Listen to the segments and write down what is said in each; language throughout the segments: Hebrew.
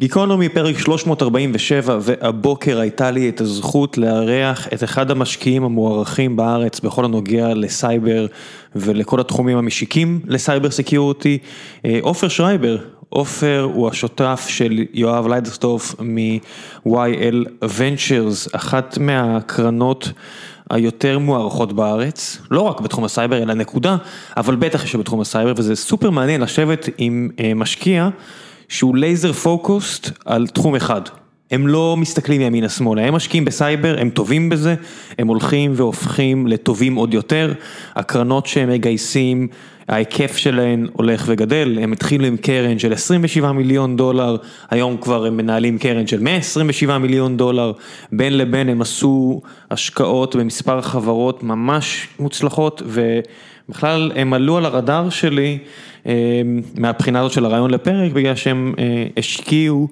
גיקונומי פרק 347 והבוקר הייתה לי את הזכות לארח את אחד המשקיעים המוערכים בארץ בכל הנוגע לסייבר ולכל התחומים המשיקים לסייבר security, עופר שרייבר, עופר הוא השותף של יואב ליידסטורף מ-YL Ventures, אחת מהקרנות היותר מוערכות בארץ, לא רק בתחום הסייבר אלא נקודה, אבל בטח שבתחום הסייבר וזה סופר מעניין לשבת עם משקיע. שהוא laser focused על תחום אחד, הם לא מסתכלים ימינה שמאלה, הם משקיעים בסייבר, הם טובים בזה, הם הולכים והופכים לטובים עוד יותר, הקרנות שהם מגייסים, ההיקף שלהן הולך וגדל, הם התחילו עם קרן של 27 מיליון דולר, היום כבר הם מנהלים קרן של 127 מיליון דולר, בין לבין הם עשו השקעות במספר חברות ממש מוצלחות ובכלל הם עלו על הרדאר שלי. מהבחינה הזאת של הרעיון לפרק, בגלל שהם השקיעו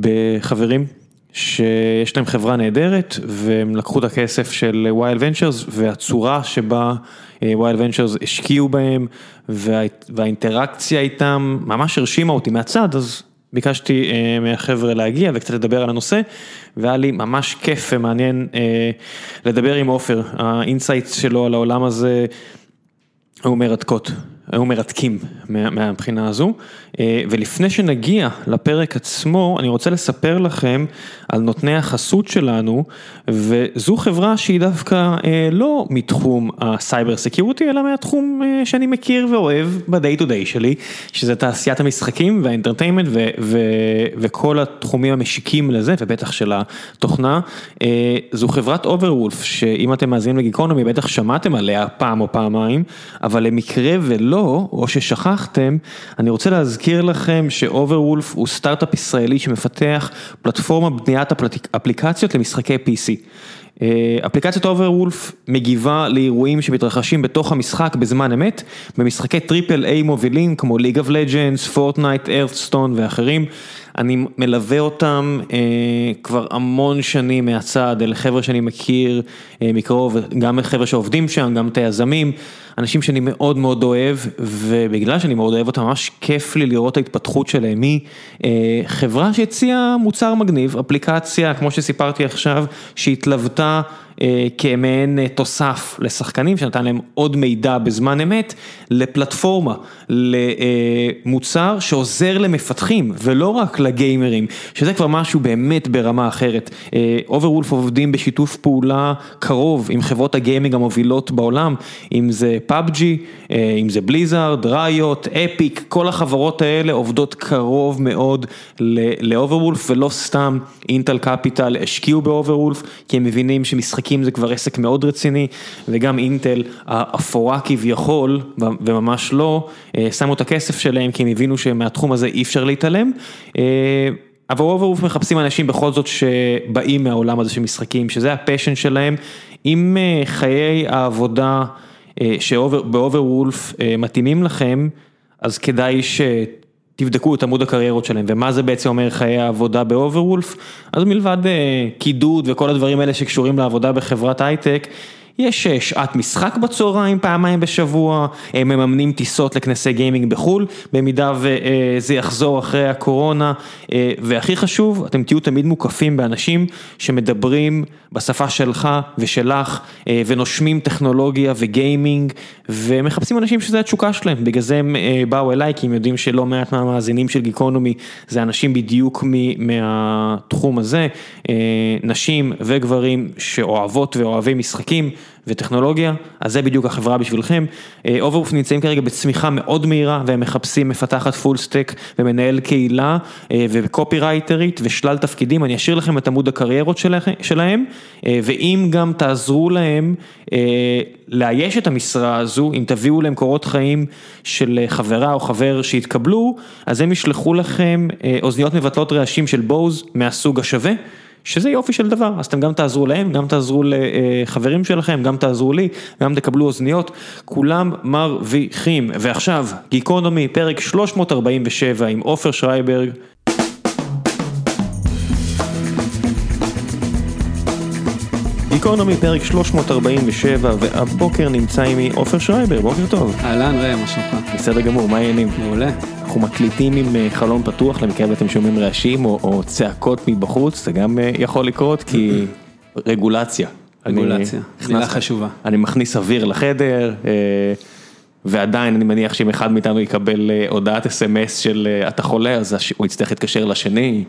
בחברים שיש להם חברה נהדרת והם לקחו את הכסף של YL Ventures והצורה שבה YL Ventures השקיעו בהם והאינטראקציה איתם ממש הרשימה אותי מהצד, אז ביקשתי מהחבר'ה להגיע וקצת לדבר על הנושא והיה לי ממש כיף ומעניין לדבר עם עופר, ה insight שלו על העולם הזה הוא מרתקות. היו מרתקים מהבחינה הזו, ולפני שנגיע לפרק עצמו, אני רוצה לספר לכם על נותני החסות שלנו, וזו חברה שהיא דווקא לא מתחום הסייבר security, אלא מהתחום שאני מכיר ואוהב ב-day to day שלי, שזה תעשיית המשחקים וה entertainment וכל התחומים המשיקים לזה, ובטח של התוכנה, זו חברת Overwolf, שאם אתם מאזינים לגיקונומי, בטח שמעתם עליה פעם או פעמיים, אבל למקרה ולא, לא, או ששכחתם, אני רוצה להזכיר לכם ש Overwolf הוא סטארט-אפ ישראלי שמפתח פלטפורמה בניית אפליקציות למשחקי PC. אפליקציית Overwolf מגיבה לאירועים שמתרחשים בתוך המשחק בזמן אמת, במשחקי triple A מובילים כמו League of Legends, Fortnite, Hearthstone ואחרים. אני מלווה אותם כבר המון שנים מהצד, אלה חבר'ה שאני מכיר מקרוב, גם חבר'ה שעובדים שם, גם את היזמים, אנשים שאני מאוד מאוד אוהב, ובגלל שאני מאוד אוהב אותם, ממש כיף לי לראות ההתפתחות שלהם. מחברה שהציעה מוצר מגניב, אפליקציה, כמו שסיפרתי עכשיו, שהתלוותה כמעין תוסף לשחקנים, שנתן להם עוד מידע בזמן אמת, לפלטפורמה, למוצר שעוזר למפתחים, ולא רק לגיימרים, שזה כבר משהו באמת ברמה אחרת. Overwolf עובדים בשיתוף פעולה קרוב עם חברות ה gaming המובילות בעולם, אם זה PUBG, אם זה Blizzard, Riot, Epic, כל החברות האלה עובדות קרוב מאוד ל Overwolf, ולא סתם Intel Capital השקיעו ב Overwolf, כי הם מבינים שמשחקים זה כבר עסק מאוד רציני, וגם אינטל האפורה כביכול, וממש לא, שמו את הכסף שלהם, כי הם הבינו שמהתחום הזה אי אפשר להתעלם. אבל Overwolf מחפשים אנשים בכל זאת שבאים מהעולם הזה של משחקים, שזה ה passion שלהם, אם חיי העבודה שב Overwolf מתאימים לכם, אז כדאי שתבדקו את עמוד הקריירות שלהם, ומה זה בעצם אומר חיי העבודה ב Overwolf, אז מלבד קידוד וכל הדברים האלה שקשורים לעבודה בחברת הייטק, יש שעת משחק בצהריים פעמיים בשבוע, הם מממנים טיסות לכנסי גיימינג בחו"ל, במידה וזה יחזור אחרי הקורונה, והכי חשוב, אתם תהיו תמיד מוקפים באנשים שמדברים בשפה שלך ושלך, ונושמים טכנולוגיה וגיימינג, ומחפשים אנשים שזה התשוקה שלהם, בגלל זה הם באו אליי, כי הם יודעים שלא מעט מהמאזינים של גיקונומי, זה אנשים בדיוק מהתחום הזה, נשים וגברים שאוהבות ואוהבי משחקים. וטכנולוגיה, אז זה בדיוק החברה בשבילכם. Overwolf נמצאים כרגע בצמיחה מאוד מהירה והם מחפשים מפתחת full stack ומנהל קהילה וקופי רייטרית ושלל תפקידים, אני אשאיר לכם את עמוד הקריירות שלהם, ואם גם תעזרו להם לאייש את המשרה הזו, אם תביאו להם קורות חיים של חברה או חבר שהתקבלו, אז הם ישלחו לכם אוזניות מבטלות רעשים של בוז מהסוג השווה. שזה יופי של דבר, אז אתם גם תעזרו להם, גם תעזרו לחברים שלכם, גם תעזרו לי, גם תקבלו אוזניות, כולם מרוויחים. ועכשיו, גיקונומי, פרק 347 עם עופר שרייברג. גיקונומי, פרק 347, והבוקר נמצא עימי עופר שרייבר, בוקר טוב. אהלן ראם, מה שלומך? בסדר גמור, מה העניינים? מעולה. אנחנו מקליטים עם אה, חלון פתוח למקרה ואתם שומעים רעשים או, או צעקות מבחוץ, זה גם אה, יכול לקרות כי רגולציה. רגולציה, מילה חשובה. אני מכניס אוויר לחדר, אה, ועדיין אני מניח שאם אחד מאיתנו יקבל הודעת אס.אם.אס של אתה חולה, אז הוא יצטרך להתקשר לשני.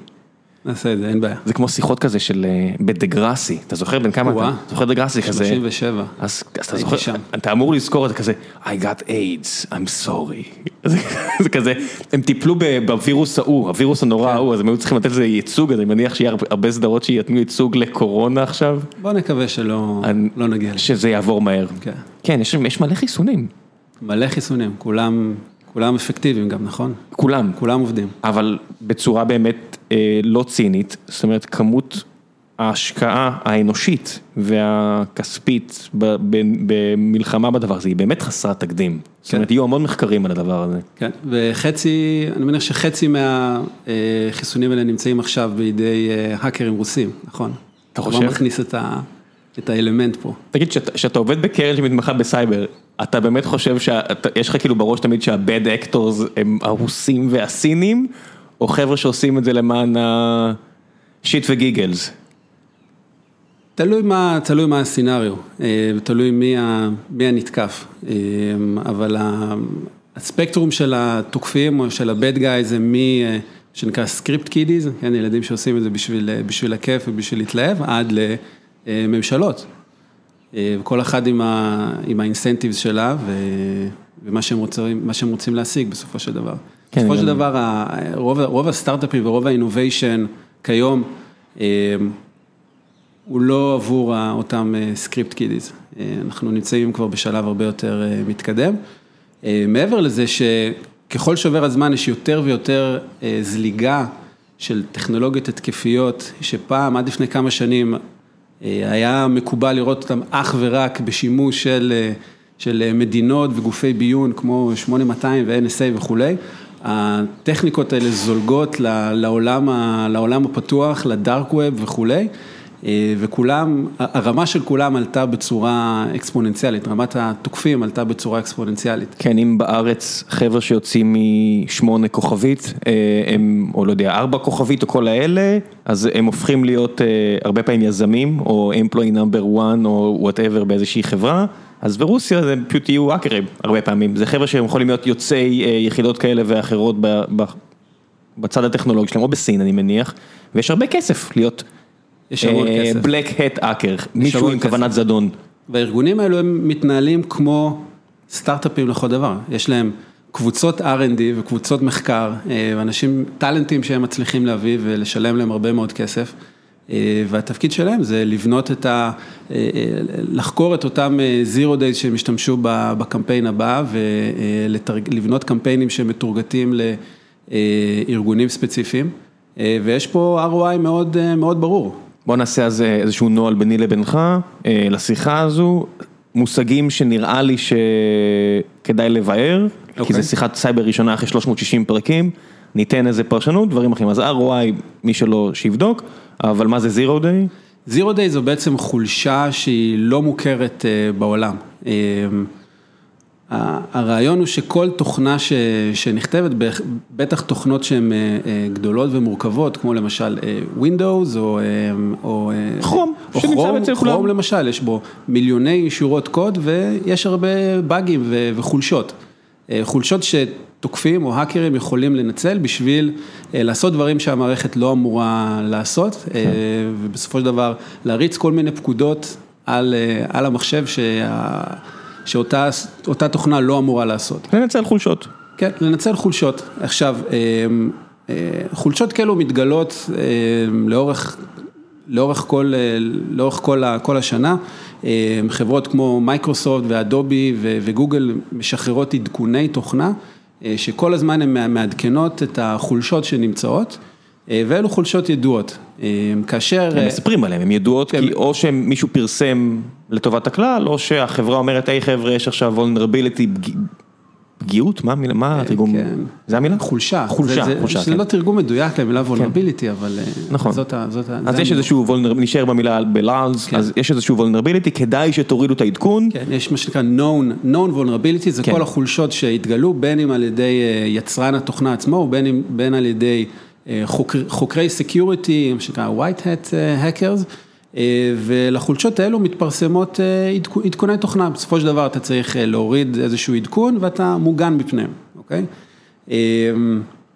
נעשה את זה, אין בעיה. זה כמו שיחות כזה של אה, בדגרסי, אתה זוכר בן כמה. אתה? זוכר דגרסי כזה? 37. אז אתה זוכר. אתה אמור לזכור את זה כזה, I got AIDS, I'm sorry. זה- זה כזה, הם טיפלו בווירוס ההוא, הווירוס הנורא כן. ההוא, אז הם היו צריכים לתת לזה ייצוג, אני מניח שיהיה הרבה- סדרות שיתנו ייצוג לקורונה עכשיו, בוא נקווה שלא לא נגיע לזה. שזה יעבור מהר. כן. כן, יש מלא חיסונים, מלא חיסונים, כולם, כולם אפקטיביים גם, נכון? כולם, כולם עובדים. אבל בצורה באמת לא צינית, זאת אומרת כמות ההשקעה האנושית והכספית במלחמה בדבר הזה היא באמת חסרת תקדים. זאת כן. אומרת, יהיו המון מחקרים על הדבר הזה. כן, וחצי, אני מניח שחצי מהחיסונים האלה נמצאים עכשיו בידי אה, האקרים רוסים, נכון? אתה חושב? מכניס את, ה, את האלמנט פה. תגיד, כשאתה עובד בקרן שמתמחה בסייבר, אתה באמת חושב שיש לך כאילו בראש תמיד שה bad actors הם הרוסים והסינים, או חבר'ה שעושים את זה למען ה shits ו giggles? תלוי מה, תלוי מה ה scenario, אה, תלוי מי, ה, מי הנתקף, אה, אבל הספקטרום של התוקפים או של ה-bad guy זה מי אה, שנקרא script kiddies, כן, ילדים שעושים את זה בשביל, בשביל הכיף ובשביל להתלהב, עד לממשלות. כל אחד עם ה- עם ה incentives שלה ו- ומה שהם רוצים, שהם רוצים להשיג בסופו של דבר. כן, בסופו של דבר, רוב, רוב הסטארט-אפים ורוב ה innovation כיום, אה, הוא לא עבור אותם script kiddies. אנחנו נמצאים כבר בשלב הרבה יותר אה, מתקדם. אה, מעבר לזה שככל שעובר הזמן יש יותר ויותר אה, זליגה של טכנולוגיות התקפיות, שפעם, עד לפני כמה שנים, אה, היה מקובל לראות אותם אך ורק בשימוש של, אה, של אה, מדינות וגופי ביון כמו 8200 ו-NSA וכולי. הטכניקות האלה זולגות לעולם, לעולם הפתוח, לדארק ווב וכולי, אה, וכולם, הרמה של כולם עלתה בצורה אקספוננציאלית, רמת התוקפים עלתה בצורה אקספוננציאלית. כן, אם בארץ חבר'ה שיוצאים משמונה כוכבית, אה, הם, או לא יודע, ארבע כוכבית או כל האלה, אז הם הופכים להיות אה, הרבה פעמים יזמים, או employee number one, או whatever באיזושהי חברה, אז ברוסיה זה פשוט יהיו האקרים הרבה פעמים, זה חבר'ה שהם יכולים להיות יוצאי אה, יחידות כאלה ואחרות ב, ב, בצד הטכנולוגי שלהם, או בסין אני מניח, ויש הרבה כסף להיות black hat האקר, מישהו עם כסף. כוונת זדון. והארגונים האלו הם מתנהלים כמו סטארט-אפים לכל דבר, יש להם קבוצות R&D וקבוצות מחקר, אה, ואנשים, טאלנטים שהם מצליחים להביא ולשלם להם הרבה מאוד כסף, והתפקיד שלהם זה לבנות את ה... אה, אה, לחקור את אותם אה, zero days שהם השתמשו ב- בקמפיין הבא, ולבנות קמפיינים שמתורגתים לארגונים ספציפיים, אה, ויש פה ROI מאוד, אה, מאוד ברור. בוא נעשה אז אה, איזשהו נוהל ביני לבינך, אה, לשיחה הזו, מושגים שנראה לי שכדאי לבאר, כי אוקיי. זו שיחת סייבר ראשונה אחרי 360 פרקים, ניתן איזה פרשנות, דברים אחרים, אז ROI, מי שלא, שיבדוק, אבל מה זה זירו דיי? זירו דיי זו בעצם חולשה שהיא לא מוכרת אה, בעולם. אה, הרעיון הוא שכל תוכנה ש, שנכתבת, בטח תוכנות שהן אה, גדולות ומורכבות, כמו למשל Windows או... או כרום, או שנמצא כרום, אצל כולם. כרום למשל, יש בו מיליוני שורות קוד ויש הרבה באגים ו- וחולשות. חולשות שתוקפים או האקרים יכולים לנצל בשביל אה, לעשות דברים שהמערכת לא אמורה לעשות, אה, ובסופו של דבר להריץ כל מיני פקודות על, אה, על המחשב שה, שאותה אותה תוכנה לא אמורה לעשות. לנצל חולשות. כן, לנצל חולשות. עכשיו, חולשות כאלו מתגלות לאורך, לאורך כל, לאורך כל, כל השנה. חברות כמו מייקרוסופט ואדובי וגוגל משחררות עדכוני תוכנה, שכל הזמן הן מעדכנות את החולשות שנמצאות, אה, ואלו חולשות ידועות. אה, כאשר... הם מספרים עליהם, הם ידועות, כן. כי או שמישהו פרסם לטובת הכלל, או שהחברה אומרת, היי חבר'ה, יש עכשיו vulnerability, פגיעות? מה מה התרגום? כן. זה המילה? חולשה. חולשה, זה- חולשה, זה כן. לא תרגום מדויק למילה vulnerability, אבל אה, נכון. זאת ה... אז זה יש. איזשהו וולנרביליטי, נשאר במילה בלארז, כן. אז יש איזשהו וולנרביליטי, כדאי שתורידו את העדכון. כן, יש מה שנקרא known, known vulnerability, זה כן. כל החולשות שהתגלו, בין אם על ידי אה, יצרן התוכנה עצמו, או בין, אם, בין על ידי אה, חוקר, חוקרי security, מה שנקרא white hat hackers, ולחולשות האלו מתפרסמות אה, עדכו- עדכוני תוכנה, בסופו של דבר אתה צריך אה, להוריד איזשהו עדכון ואתה מוגן בפניהם, אוקיי? אה,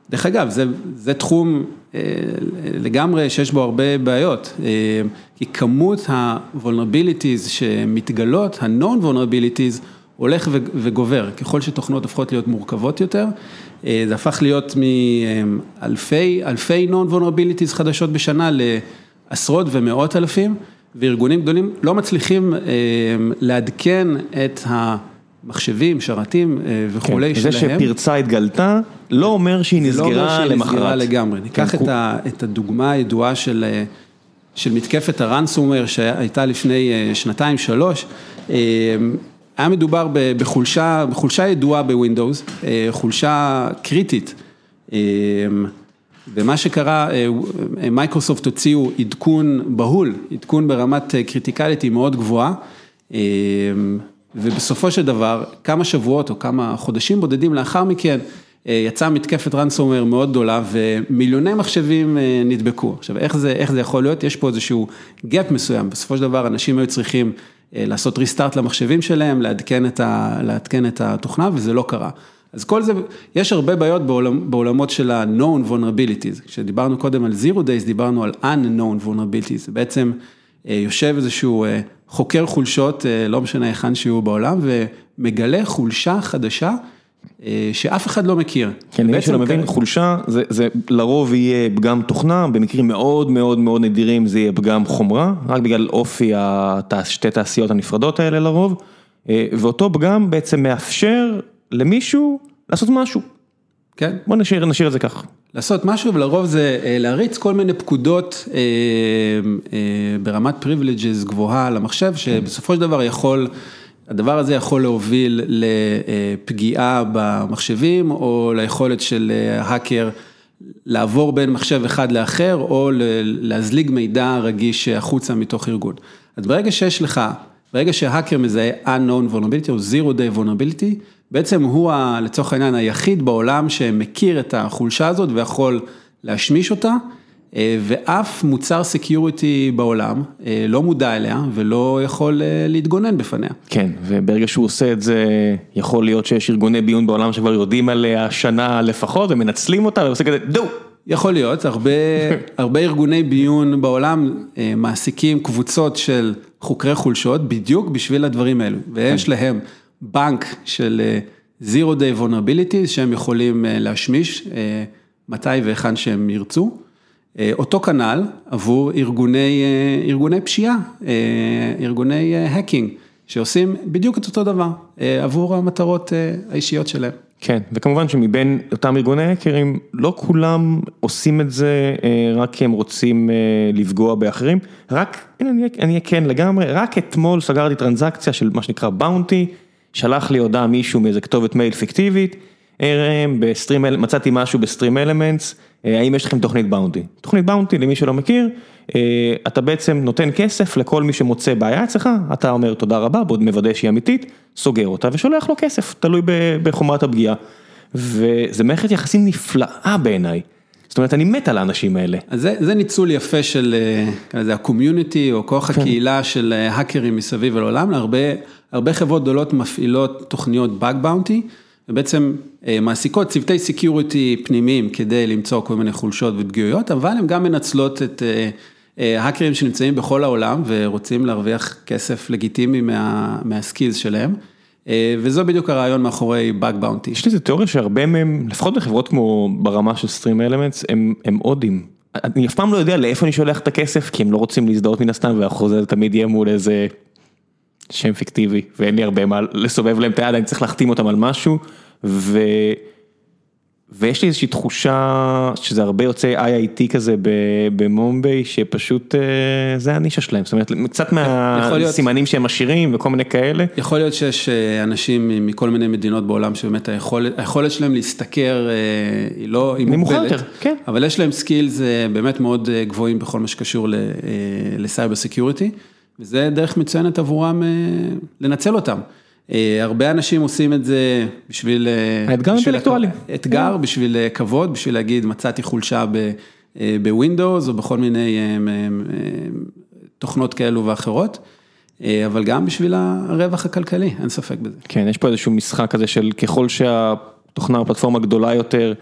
דרך אגב, זה, זה תחום אה, לגמרי שיש בו הרבה בעיות, אה, כי כמות ה-vulnerabilities שמתגלות, ה-known vulnerabilities, הולך וגובר, ככל שתוכנות הופכות להיות מורכבות יותר, אה, זה הפך להיות מאלפי, אלפי known vulnerabilities חדשות בשנה לעשרות ומאות אלפים, וארגונים גדולים לא מצליחים אה, לעדכן את המחשבים, שרתים אה, וכולי כן, זה שלהם. שפרצה התגלתה, לא אומר שהיא זה לא אומר נסגרה שהיא נסגרה למחרת. לגמרי. ניקח כן, את ה- את הדוגמה הידועה של אה, של מתקפת ה ransomware שהייתה לפני אה, שנתיים, שלוש. היה מדובר בחולשה, בחולשה ידועה ב Windows, אה, חולשה קריטית. אה, ומה שקרה, אה, מייקרוסופט הוציאו עדכון בהול, עדכון ברמת אה, criticality מאוד גבוהה. אה, ובסופו של דבר, כמה שבועות או כמה חודשים בודדים לאחר מכן, אה, יצאה מתקפת רנסומר מאוד גדולה ומיליוני מחשבים אה, נדבקו. עכשיו, איך זה, איך זה יכול להיות? יש פה איזשהו gap מסוים, בסופו של דבר אנשים היו צריכים אה, לעשות ריסטארט למחשבים שלהם, לעדכן את, ה, לעדכן את התוכנה וזה לא קרה. אז כל זה, יש הרבה בעיות בעולם, בעולמות של ה-known vulnerabilities. כשדיברנו קודם על zero days, דיברנו על unknown vulnerabilities. בעצם אה, יושב איזשהו אה, חוקר חולשות, אה, לא משנה היכן שהוא בעולם, ומגלה חולשה חדשה שאף אחד לא מכיר. כן, למי שלא מבין, חולשה זה, זה לרוב יהיה פגם תוכנה, במקרים מאוד מאוד מאוד נדירים זה יהיה פגם חומרה, רק בגלל אופי שתי תעשיות הנפרדות האלה לרוב, ואותו פגם בעצם מאפשר למישהו לעשות משהו. כן, בוא נשאיר, נשאיר את זה ככה. לעשות משהו, ולרוב זה אה, להריץ כל מיני פקודות אה, אה, ברמת privileges גבוהה על המחשב, שבסופו של דבר יכול, הדבר הזה יכול להוביל לפגיעה במחשבים, או ליכולת של אה, האקר לעבור בין מחשב אחד לאחר, או להזליג מידע רגיש החוצה מתוך ארגון. אז ברגע שיש לך, ברגע שהאקר מזהה unknown vulnerability או zero day vulnerability, בעצם הוא ה- לצורך העניין היחיד בעולם שמכיר את החולשה הזאת ויכול להשמיש אותה, אה, ואף מוצר security בעולם אה, לא מודע אליה ולא יכול אה, להתגונן בפניה. כן, וברגע שהוא עושה את זה, יכול להיות שיש ארגוני ביון בעולם שכבר יודעים עליה שנה לפחות ומנצלים אותה ועושה כזה דו. יכול להיות, הרבה, הרבה ארגוני ביון בעולם מעסיקים קבוצות של חוקרי חולשות בדיוק בשביל הדברים האלו, ויש להם בנק של אה, zero day vulnerabilities שהם יכולים אה, להשמיש אה, מתי והיכן שהם ירצו. אותו כנ"ל עבור ארגוני, ארגוני פשיעה, ארגוני האקינג, שעושים בדיוק את אותו דבר עבור המטרות האישיות שלהם. כן, וכמובן שמבין אותם ארגוני האקרים, לא כולם עושים את זה רק כי הם רוצים לפגוע באחרים, רק, הנה אני אהיה כן לגמרי, רק אתמול סגרתי טרנזקציה של מה שנקרא באונטי, שלח לי הודעה מישהו מאיזה כתובת מייל פיקטיבית, אל- מצאתי משהו ב StreamElements, אה, האם יש לכם תוכנית bounty? תוכנית bounty, למי שלא מכיר, אה, אתה בעצם נותן כסף לכל מי שמוצא בעיה אצלך, אתה אומר תודה רבה, בוא מוודא שהיא אמיתית, סוגר אותה ושולח לו כסף, תלוי בחומרת הפגיעה. וזה מערכת יחסים נפלאה בעיניי. זאת אומרת, אני מת על האנשים האלה. אז זה, זה ניצול יפה של אה, לזה ה community או כוח כן. הקהילה של אה, האקרים מסביב לעולם, הרבה חברות גדולות מפעילות תוכניות bug bounty, ובעצם אה, מעסיקות צוותי security פנימיים כדי למצוא כל מיני חולשות ופגיעויות, אבל הן גם מנצלות את האקרים שנמצאים בכל העולם ורוצים להרוויח כסף לגיטימי מה, מה skills שלהם, וזה בדיוק הרעיון מאחורי bug bounty. יש לי איזה תיאוריה שהרבה מהם, לפחות בחברות כמו ברמה של StreamElements, הם, הם הודים. אני אף פעם לא יודע לאיפה אני שולח את הכסף, כי הם לא רוצים להזדהות מן הסתם, והחוזה תמיד יהיה מול איזה שם פיקטיבי, ואין לי הרבה מה לסובב להם את היד, אני צריך להחתים אותם על משהו, ו... ויש לי איזושהי תחושה שזה הרבה יוצאי IIT כזה במומביי, שפשוט זה הנישה שלהם, זאת אומרת, קצת מהסימנים שהם עשירים וכל מיני כאלה. יכול להיות שיש אנשים מכל מיני מדינות בעולם שבאמת היכולת שלהם להשתכר היא לא, היא מוגבלת, כן. אבל יש להם skills באמת מאוד גבוהים בכל מה שקשור ל cyber security, וזה דרך מצוינת עבורם לנצל אותם. הרבה אנשים עושים את זה בשביל... האתגר אינטלקטואלי. אתגר בשביל כבוד, בשביל להגיד מצאתי חולשה ב Windows או בכל מיני תוכנות כאלו ואחרות, אבל גם בשביל הרווח הכלכלי, אין ספק בזה. כן, יש פה איזשהו משחק כזה של ככל שהתוכנה או הפלטפורמה גדולה יותר,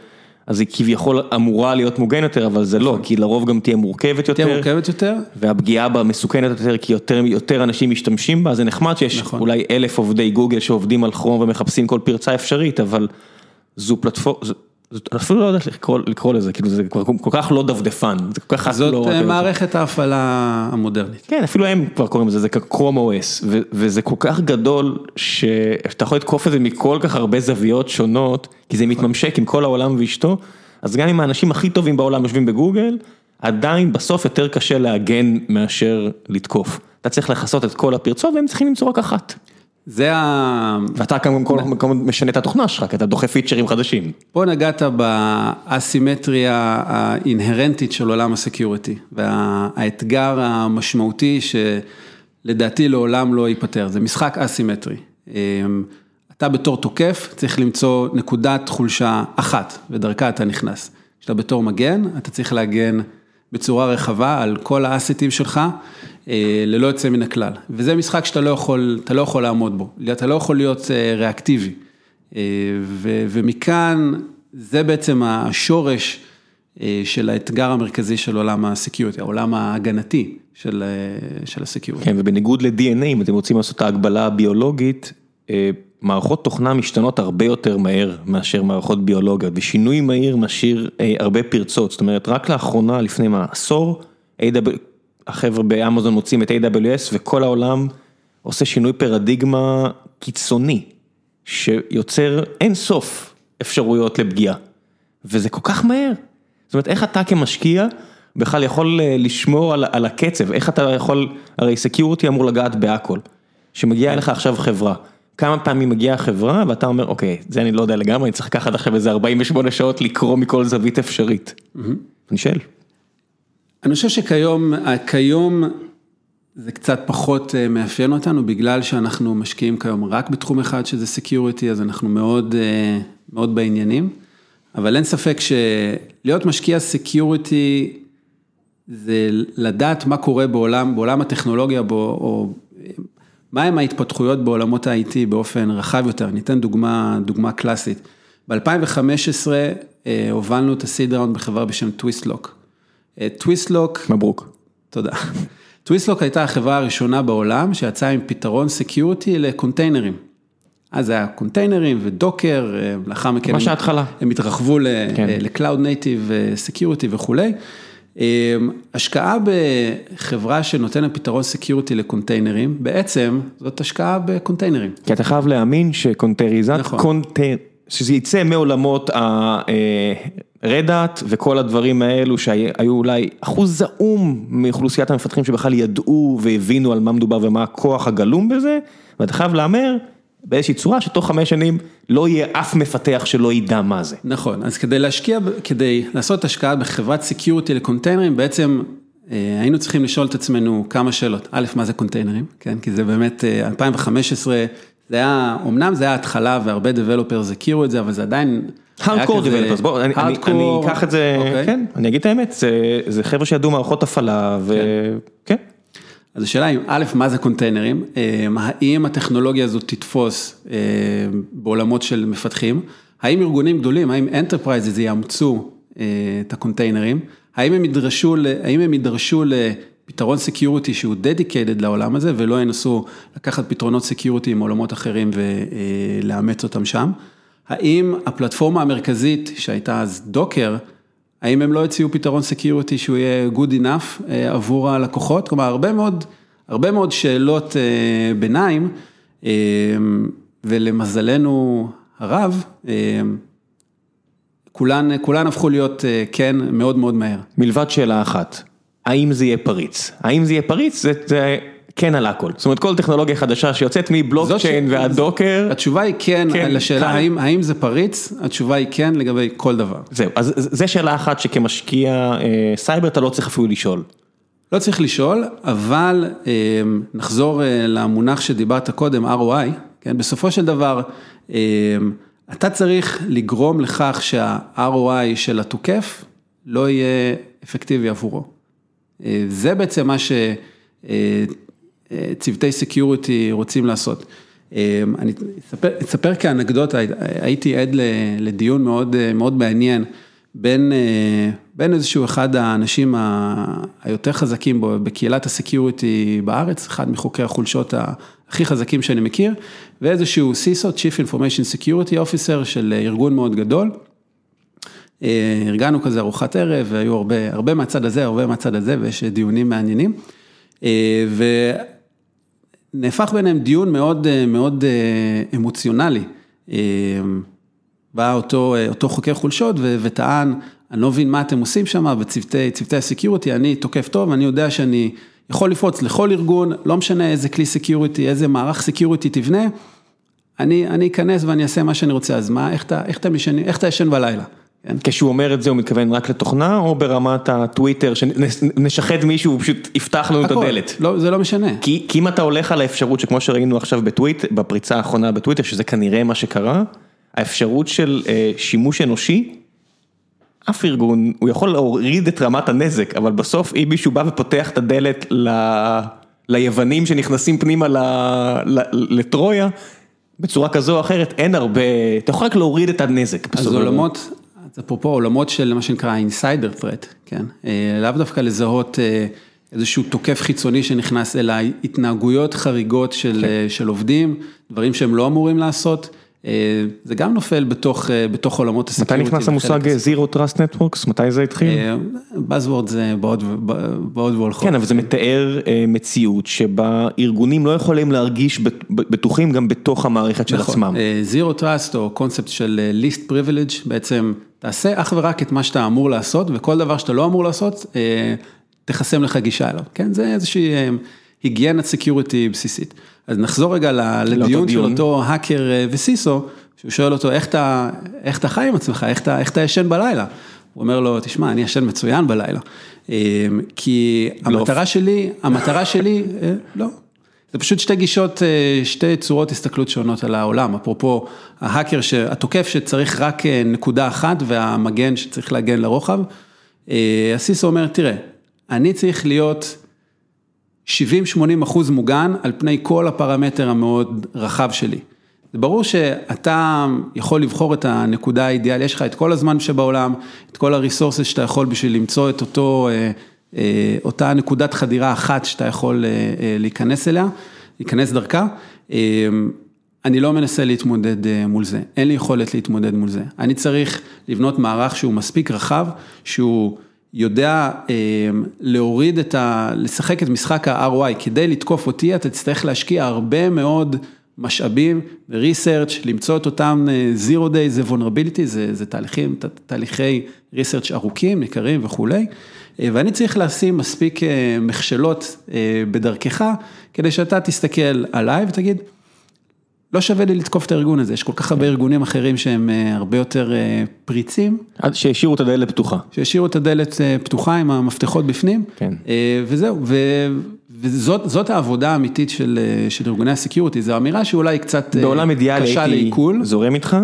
אז היא כביכול אמורה להיות מוגנת יותר, אבל זה לא, כי לרוב גם תהיה מורכבת יותר. תהיה מורכבת יותר. והפגיעה בה מסוכנת יותר, כי יותר אנשים משתמשים בה, זה נחמד שיש אולי אלף עובדי גוגל שעובדים על כרום ומחפשים כל פרצה אפשרית, אבל זו פלטפורמה, אפילו לא יודע איך לקרוא לזה, כאילו זה כל כך לא דפדפן, זה כל כך לא... זאת מערכת ההפעלה המודרנית. כן, אפילו הם כבר קוראים לזה, זה קרום OS, וזה כל כך גדול, שאתה יכול לתקוף את זה מכל כך הרבה זוויות שונות, כי זה מתממשק עם כל העולם ואשתו, אז גם אם האנשים הכי טובים בעולם יושבים בגוגל, עדיין בסוף יותר קשה להגן מאשר לתקוף. אתה צריך לכסות את כל הפרצות והם צריכים למצוא רק אחת. זה ה... ואתה כמובן כל מקום משנה את התוכנה שלך, כי אתה דוחף פיצ'רים חדשים. פה נגעת באסימטריה האינהרנטית של עולם הסקיוריטי, והאתגר המשמעותי שלדעתי לעולם לא ייפתר, זה משחק אסימטרי. אתה בתור תוקף צריך למצוא נקודת חולשה אחת, ודרכה אתה נכנס. כשאתה בתור מגן, אתה צריך להגן בצורה רחבה על כל ה assetים שלך. ללא יוצא מן הכלל, וזה משחק שאתה לא יכול, אתה לא יכול לעמוד בו, אתה לא יכול להיות ריאקטיבי, ומכאן זה בעצם השורש של האתגר המרכזי של עולם ה security, העולם ההגנתי של ה security. כן, ובניגוד ל-DNA, אם אתם רוצים לעשות את ההקבלה הביולוגית, מערכות תוכנה משתנות הרבה יותר מהר מאשר מערכות ביולוגיות, ושינוי מהיר משאיר הרבה פרצות, זאת אומרת, רק לאחרונה, לפני מה, עשור, החבר'ה באמזון מוצאים את AWS וכל העולם עושה שינוי פרדיגמה קיצוני, שיוצר אין סוף אפשרויות לפגיעה, וזה כל כך מהר. זאת אומרת, איך אתה כמשקיע בכלל יכול לשמור על, על הקצב, איך אתה יכול, הרי סקיורטי אמור לגעת בהכל, שמגיעה אליך עכשיו חברה, כמה פעמים מגיעה החברה ואתה אומר, אוקיי, זה אני לא יודע לגמרי, אני צריך לקחת עכשיו איזה 48 שעות לקרוא מכל זווית אפשרית. אני שואל. אני חושב שכיום, כיום זה קצת פחות מאפיין אותנו, בגלל שאנחנו משקיעים כיום רק בתחום אחד שזה security, אז אנחנו מאוד, מאוד בעניינים, אבל אין ספק שלהיות משקיע security, זה לדעת מה קורה בעולם, בעולם הטכנולוגיה, בו, או מהם ההתפתחויות בעולמות ה-IT באופן רחב יותר, ניתן דוגמה, דוגמה קלאסית. ב-2015 הובלנו את ה seed round בחברה בשם Twistlock. Twistlock, מברוק, תודה, Twistlock הייתה החברה הראשונה בעולם שיצאה עם פתרון security לקונטיינרים. אז זה היה קונטיינרים ו Docker, לאחר מכן, ממש ההתחלה, הם התרחבו ל-Cloud Native Security וכולי. השקעה בחברה שנותנת פתרון security לקונטיינרים, בעצם זאת השקעה בקונטיינרים. כי אתה חייב להאמין שקונטיינריזציה, נכון. שזה יצא מעולמות ה Red Hat וכל הדברים האלו שהיו אולי אחוז זעום מאוכלוסיית המפתחים שבכלל ידעו והבינו על מה מדובר ומה הכוח הגלום בזה, ואתה חייב להמר באיזושהי צורה שתוך חמש שנים לא יהיה אף מפתח שלא ידע מה זה. נכון, אז כדי להשקיע, כדי לעשות השקעה בחברת security לקונטיינרים, בעצם היינו צריכים לשאול את עצמנו כמה שאלות, א', מה זה קונטיינרים, כן, כי זה באמת 2015, זה היה, אמנם זה היה התחלה והרבה Developers הכירו את זה, אבל זה עדיין... Hardcore Developers, בואו, אני אקח את זה, כן, אני אגיד את האמת, זה חבר'ה שידעו מערכות הפעלה, וכן. אז השאלה היא, א', מה זה קונטיינרים, האם הטכנולוגיה הזאת תתפוס בעולמות של מפתחים, האם ארגונים גדולים, האם Enterprises יאמצו את הקונטיינרים, האם הם ידרשו לפתרון security שהוא dedicated לעולם הזה, ולא ינסו לקחת פתרונות security עם עולמות אחרים ולאמץ אותם שם, האם הפלטפורמה המרכזית שהייתה אז Docker, האם הם לא הציעו פתרון security שהוא יהיה good enough עבור הלקוחות? כלומר, הרבה מאוד, הרבה מאוד שאלות ביניים, ולמזלנו הרב, כולן, כולן הפכו להיות כן מאוד מאוד מהר. מלבד שאלה אחת, האם זה יהיה פריץ? האם זה יהיה פריץ? זה כן על הכל. זאת אומרת כל טכנולוגיה חדשה שיוצאת מבלוקצ'יין ועד דוקר. התשובה היא כן, כן לשאלה האם, האם זה פריץ, התשובה היא כן לגבי כל דבר. זהו, אז זה שאלה אחת שכמשקיע אה, סייבר אתה לא צריך אפילו לשאול. לא צריך לשאול, אבל אה, נחזור אה, למונח שדיברת קודם, ROI, כן, בסופו של דבר, אה, אתה צריך לגרום לכך שה-ROI של התוקף לא יהיה אפקטיבי עבורו. אה, זה בעצם מה שצוותי security רוצים לעשות. אה, אני אספר, אספר כאנקדוטה, הייתי עד לדיון מאוד, מאוד מעניין בין, בין איזשהו אחד האנשים היותר חזקים בו, בקהילת הסקיוריטי בארץ, אחד מחוקרי החולשות הכי חזקים שאני מכיר, ואיזשהו CISO, Chief Information Security Officer של ארגון מאוד גדול. אה, ארגנו כזה ארוחת ערב, והיו הרבה, הרבה מהצד הזה, הרבה מהצד הזה, ויש דיונים מעניינים. אה, ונהפך ביניהם דיון מאוד אה, מאוד אמוציונלי. בא אותו, אותו חוקר חולשות וטען, אני לא מבין מה אתם עושים שם בצוותי ה security, אני תוקף טוב, אני יודע שאני יכול לפרוץ לכל ארגון, לא משנה איזה כלי security, איזה מערך security תבנה, אני, אני אכנס ואני אעשה מה שאני רוצה, אז מה, איך אתה, איך אתה ישן בלילה? כן. כשהוא אומר את זה הוא מתכוון רק לתוכנה או ברמת הטוויטר שנשחד מישהו ופשוט יפתח לנו את הדלת? לא, זה לא משנה. כי, כי אם אתה הולך על האפשרות שכמו שראינו עכשיו בטוויט, בפריצה האחרונה בטוויטר, שזה כנראה מה שקרה, האפשרות של אה, שימוש אנושי, אף ארגון, הוא יכול להוריד את רמת הנזק, אבל בסוף אם מישהו בא ופותח את הדלת ל... ליוונים שנכנסים פנימה ל... ל... לטרויה, בצורה כזו או אחרת, אין הרבה, אתה יכול רק להוריד את הנזק. אז עולמות, אז אפרופו עולמות של מה שנקרא אינסיידר threat, כן? אה, לאו דווקא לזהות אה, איזשהו תוקף חיצוני שנכנס, אלא התנהגויות חריגות של, כן. אה, של עובדים, דברים שהם לא אמורים לעשות. זה גם נופל בתוך, בתוך עולמות הסקיורטי. מתי נכנס המושג Zero Trust Networks? מתי זה התחיל? Buzzword זה בעוד והולכות. כן, אבל זה מתאר מציאות שבה ארגונים לא יכולים להרגיש בטוחים גם בתוך המערכת של נכון. עצמם. Zero Trust או קונספט של Least Privilege, בעצם תעשה אך ורק את מה שאתה אמור לעשות, וכל דבר שאתה לא אמור לעשות, תחסם לך גישה אליו, כן? זה איזושהי היגיינת security בסיסית. אז נחזור רגע לדיון של אותו האקר ו CISO, שהוא שואל אותו, איך אתה, איך אתה חי עם עצמך, איך אתה, איך אתה ישן בלילה? הוא אומר לו, תשמע, אני ישן מצוין בלילה. כי המטרה שלי, המטרה שלי, לא, זה פשוט שתי גישות, שתי צורות הסתכלות שונות על העולם, אפרופו ההאקר, התוקף שצריך רק נקודה אחת והמגן שצריך להגן לרוחב. הסיסו אומר, תראה, אני צריך להיות 70-80 אחוז מוגן על פני כל הפרמטר המאוד רחב שלי. זה ברור שאתה יכול לבחור את הנקודה האידיאלית, יש לך את כל הזמן שבעולם, את כל הריסורסס שאתה יכול בשביל למצוא את אותו, אותה נקודת חדירה אחת שאתה יכול להיכנס אליה, להיכנס דרכה. אני לא מנסה להתמודד מול זה, אין לי יכולת להתמודד מול זה. אני צריך לבנות מערך שהוא מספיק רחב, שהוא... יודע להוריד את ה... לשחק את משחק ה-ROI, כדי לתקוף אותי אתה תצטרך להשקיע הרבה מאוד משאבים ו-research, למצוא את אותם zero day זה vulnerability, זה, זה תהליכים, תהליכי research ארוכים, ניכרים וכולי, ואני צריך לשים מספיק מכשלות בדרכך, כדי שאתה תסתכל עליי ותגיד, לא שווה לי לתקוף את הארגון הזה, יש כל כך הרבה ארגונים אחרים שהם הרבה יותר פריצים. שהשאירו את הדלת פתוחה. שהשאירו את הדלת פתוחה עם המפתחות בפנים. כן. וזהו, וזאת העבודה האמיתית של ארגוני הסקיורטי, זו אמירה שאולי קצת קשה לעיכול. בעולם אידיאלי הייתי זורם איתך,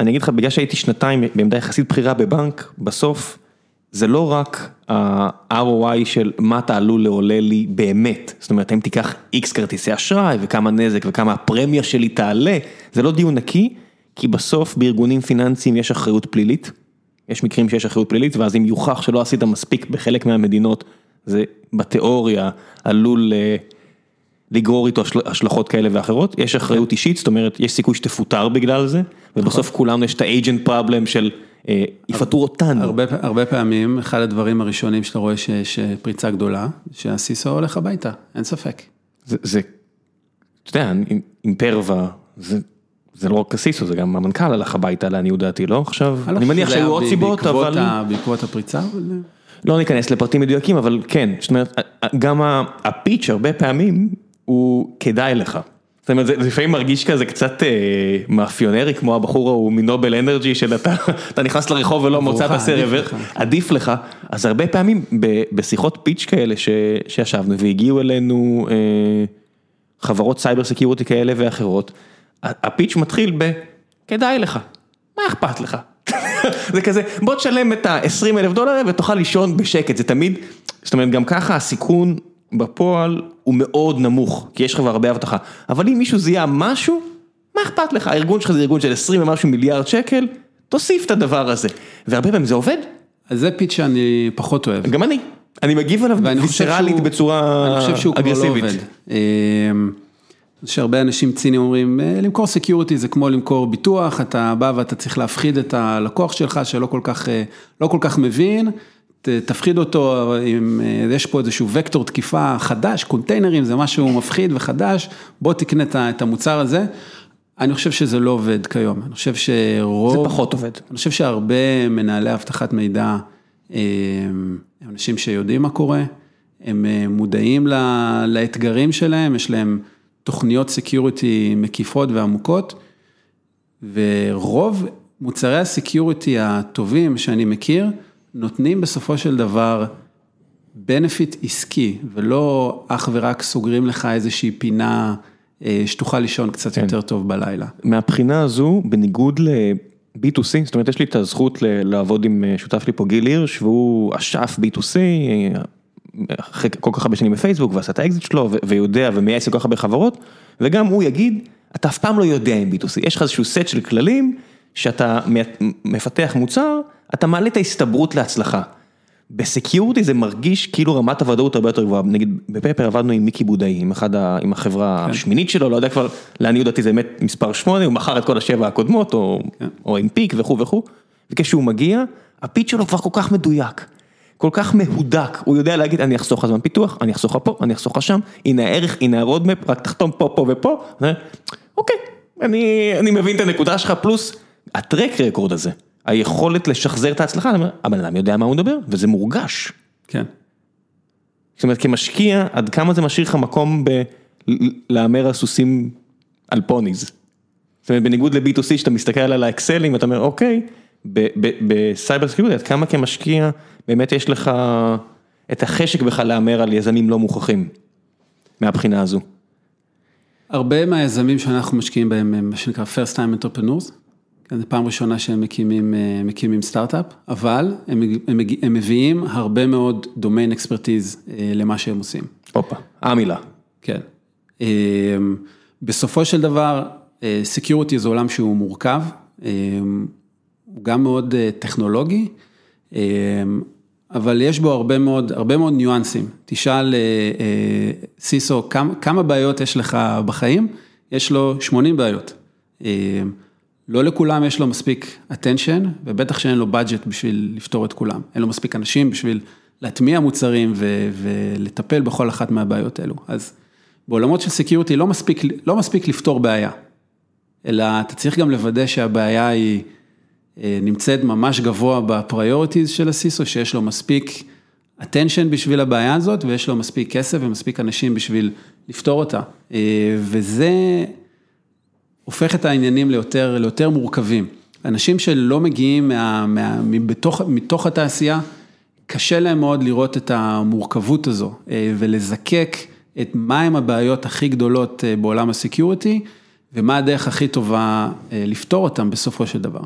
אני אגיד לך, בגלל שהייתי שנתיים בעמדה יחסית בכירה בבנק, בסוף זה לא רק ה-ROI של מה אתה עלול לעולה לי באמת, זאת אומרת, אם תיקח X כרטיסי אשראי וכמה נזק וכמה הפרמיה שלי תעלה, זה לא דיון נקי, כי בסוף בארגונים פיננסיים יש אחריות פלילית, יש מקרים שיש אחריות פלילית, ואז אם יוכח שלא עשית מספיק בחלק מהמדינות, זה בתיאוריה עלול לגרור איתו השלכות כאלה ואחרות, יש אחריות אישית, זאת אומרת, יש סיכוי שתפוטר בגלל זה, ובסוף כולנו יש את ה-agent problem של... יפטרו אותנו. הרבה, הרבה פעמים, אחד הדברים הראשונים שאתה רואה שיש פריצה גדולה, שהסיסו הולך הביתה, אין ספק. זה, אתה יודע, עם פרווה, זה זה לא רק הסיסו, זה גם המנכ"ל הלך הביתה לעניות דעתי, לא עכשיו? אני מניח שהיו עוד סיבות, אבל... בעקבות הפריצה, אבל... לא ניכנס לפרטים מדויקים, אבל כן, זאת אומרת, גם הפיץ' הרבה פעמים הוא כדאי לך. זאת אומרת, זה לפעמים מרגיש כזה קצת אה, מאפיונרי, כמו הבחור ההוא מנובל אנרג'י, של אתה אתה נכנס לרחוב ולא מוצא את עבורך, עדיף לך. אז הרבה פעמים ב- בשיחות pitch כאלה ש- שישבנו והגיעו אלינו אה, חברות cyber security כאלה ואחרות, ה pitch מתחיל ב, כדאי לך, מה אכפת לך? זה כזה, בוא תשלם את ה-20 אלף דולר ותוכל לישון בשקט, זה תמיד, זאת אומרת גם ככה הסיכון בפועל הוא מאוד נמוך, כי יש לך כבר הרבה אבטחה, אבל אם מישהו זיהה משהו, מה אכפת לך, הארגון שלך זה ארגון של 20 ומשהו מיליארד שקל, תוסיף את הדבר הזה, והרבה פעמים זה עובד, אז זה pitch שאני פחות אוהב. גם אני, אני מגיב עליו ויסרלית בצורה אני חושב שהוא כבר לא אגרסיבית. עובד. אמ, יש הרבה אנשים ציניים אומרים, "אה, למכור security זה כמו למכור ביטוח, אתה בא ואתה צריך להפחיד את הלקוח שלך שלא כל כך, אה, לא כל כך מבין, תפחיד אותו, עם, אה, יש פה איזשהו וקטור תקיפה חדש, קונטיינרים זה משהו מפחיד וחדש, בוא תקנה את המוצר הזה. אני חושב שזה לא עובד כיום, אני חושב שרוב... זה פחות עובד. אני חושב שהרבה מנהלי אבטחת מידע אה, הם אנשים שיודעים מה קורה, הם אה, מודעים לאתגרים שלהם, יש להם תוכניות security מקיפות ועמוקות, ורוב מוצרי ה security הטובים שאני מכיר, נותנים בסופו של דבר benefit עסקי, ולא אך ורק סוגרים לך איזושהי פינה אה, שתוכל לישון קצת כן. יותר טוב בלילה. מהבחינה הזו, בניגוד ל-B2C, זאת אומרת, יש לי את הזכות ל- לעבוד עם אה, שותף לי פה גיל הירש, והוא אשף B2C, אה, אחרי כל כך הרבה שנים בפייסבוק, ועשה את האקזיט שלו, ויודע ומייעץ לכל כך הרבה חברות, וגם הוא יגיד, אתה אף פעם לא יודע עם B2C, יש לך איזשהו סט של כללים, שאתה מפתח מוצר, אתה מעלה את ההסתברות להצלחה. ב security זה מרגיש כאילו רמת הוודאות הרבה יותר גבוהה, נגיד בפפר עבדנו עם מיקי בודאי, עם אחד ה... עם החברה השמינית שלו, לא יודע כבר, לעניות דעתי זה באמת מספר שמונה, הוא מכר את כל השבע הקודמות, או, או עם פיק וכו' וכו', וכשהוא מגיע, ה pitch שלו כבר כל כך מדויק, כל כך מהודק, הוא יודע להגיד אני אחסוך לך זמן פיתוח, אני אחסוך לך פה, אני אחסוך לך שם, הנה הערך, הנה ה roadmap, רק תחתום פה, פה ופה, ו- אוקיי, אני, אני מבין את הנקודה שלך, פלוס ה track record הזה, היכולת לשחזר את ההצלחה, אני אומר, הבן אדם יודע מה הוא מדבר, וזה מורגש. כן. זאת אומרת, כמשקיע, עד כמה זה משאיר לך מקום ב- להמר על סוסים על ponies. זאת אומרת, בניגוד ל-B2C, שאתה מסתכל על האקסלים, אתה אומר, אוקיי, ב cyber security, עד כמה כמשקיע, באמת יש לך את החשק בכלל להמר על יזמים לא מוכחים, מהבחינה הזו. הרבה מהיזמים שאנחנו משקיעים בהם הם מה שנקרא first time entrepreneurs, זו פעם ראשונה שהם מקימים, אה, מקימים סטארט-אפ, אבל הם, הם, הם מביאים הרבה מאוד domain expertise אה, למה שהם עושים. הופה, המילה. כן. אה, בסופו של דבר, security זה עולם שהוא מורכב, הוא גם מאוד טכנולוגי, אבל יש בו הרבה מאוד, הרבה מאוד ניואנסים. תשאל CISO, כמה, כמה בעיות יש לך בחיים? יש לו 80 בעיות. לא לכולם יש לו מספיק attention, ובטח שאין לו budget בשביל לפתור את כולם. אין לו מספיק אנשים בשביל להטמיע מוצרים ו- ולטפל בכל אחת מהבעיות האלו. אז בעולמות של security לא מספיק, לא מספיק לפתור בעיה, אלא אתה צריך גם לוודא שהבעיה היא אה, נמצאת ממש גבוה ב priorities של ה CISO, שיש לו מספיק attention בשביל הבעיה הזאת, ויש לו מספיק כסף ומספיק אנשים בשביל לפתור אותה. אה, וזה הופך את העניינים ליותר, ליותר מורכבים. אנשים שלא מגיעים מה, מה, מבתוך, מתוך התעשייה, קשה להם מאוד לראות את המורכבות הזו אה, ולזקק את מהם הבעיות הכי גדולות אה, בעולם ה security ומה הדרך הכי טובה אה, לפתור אותם בסופו של דבר.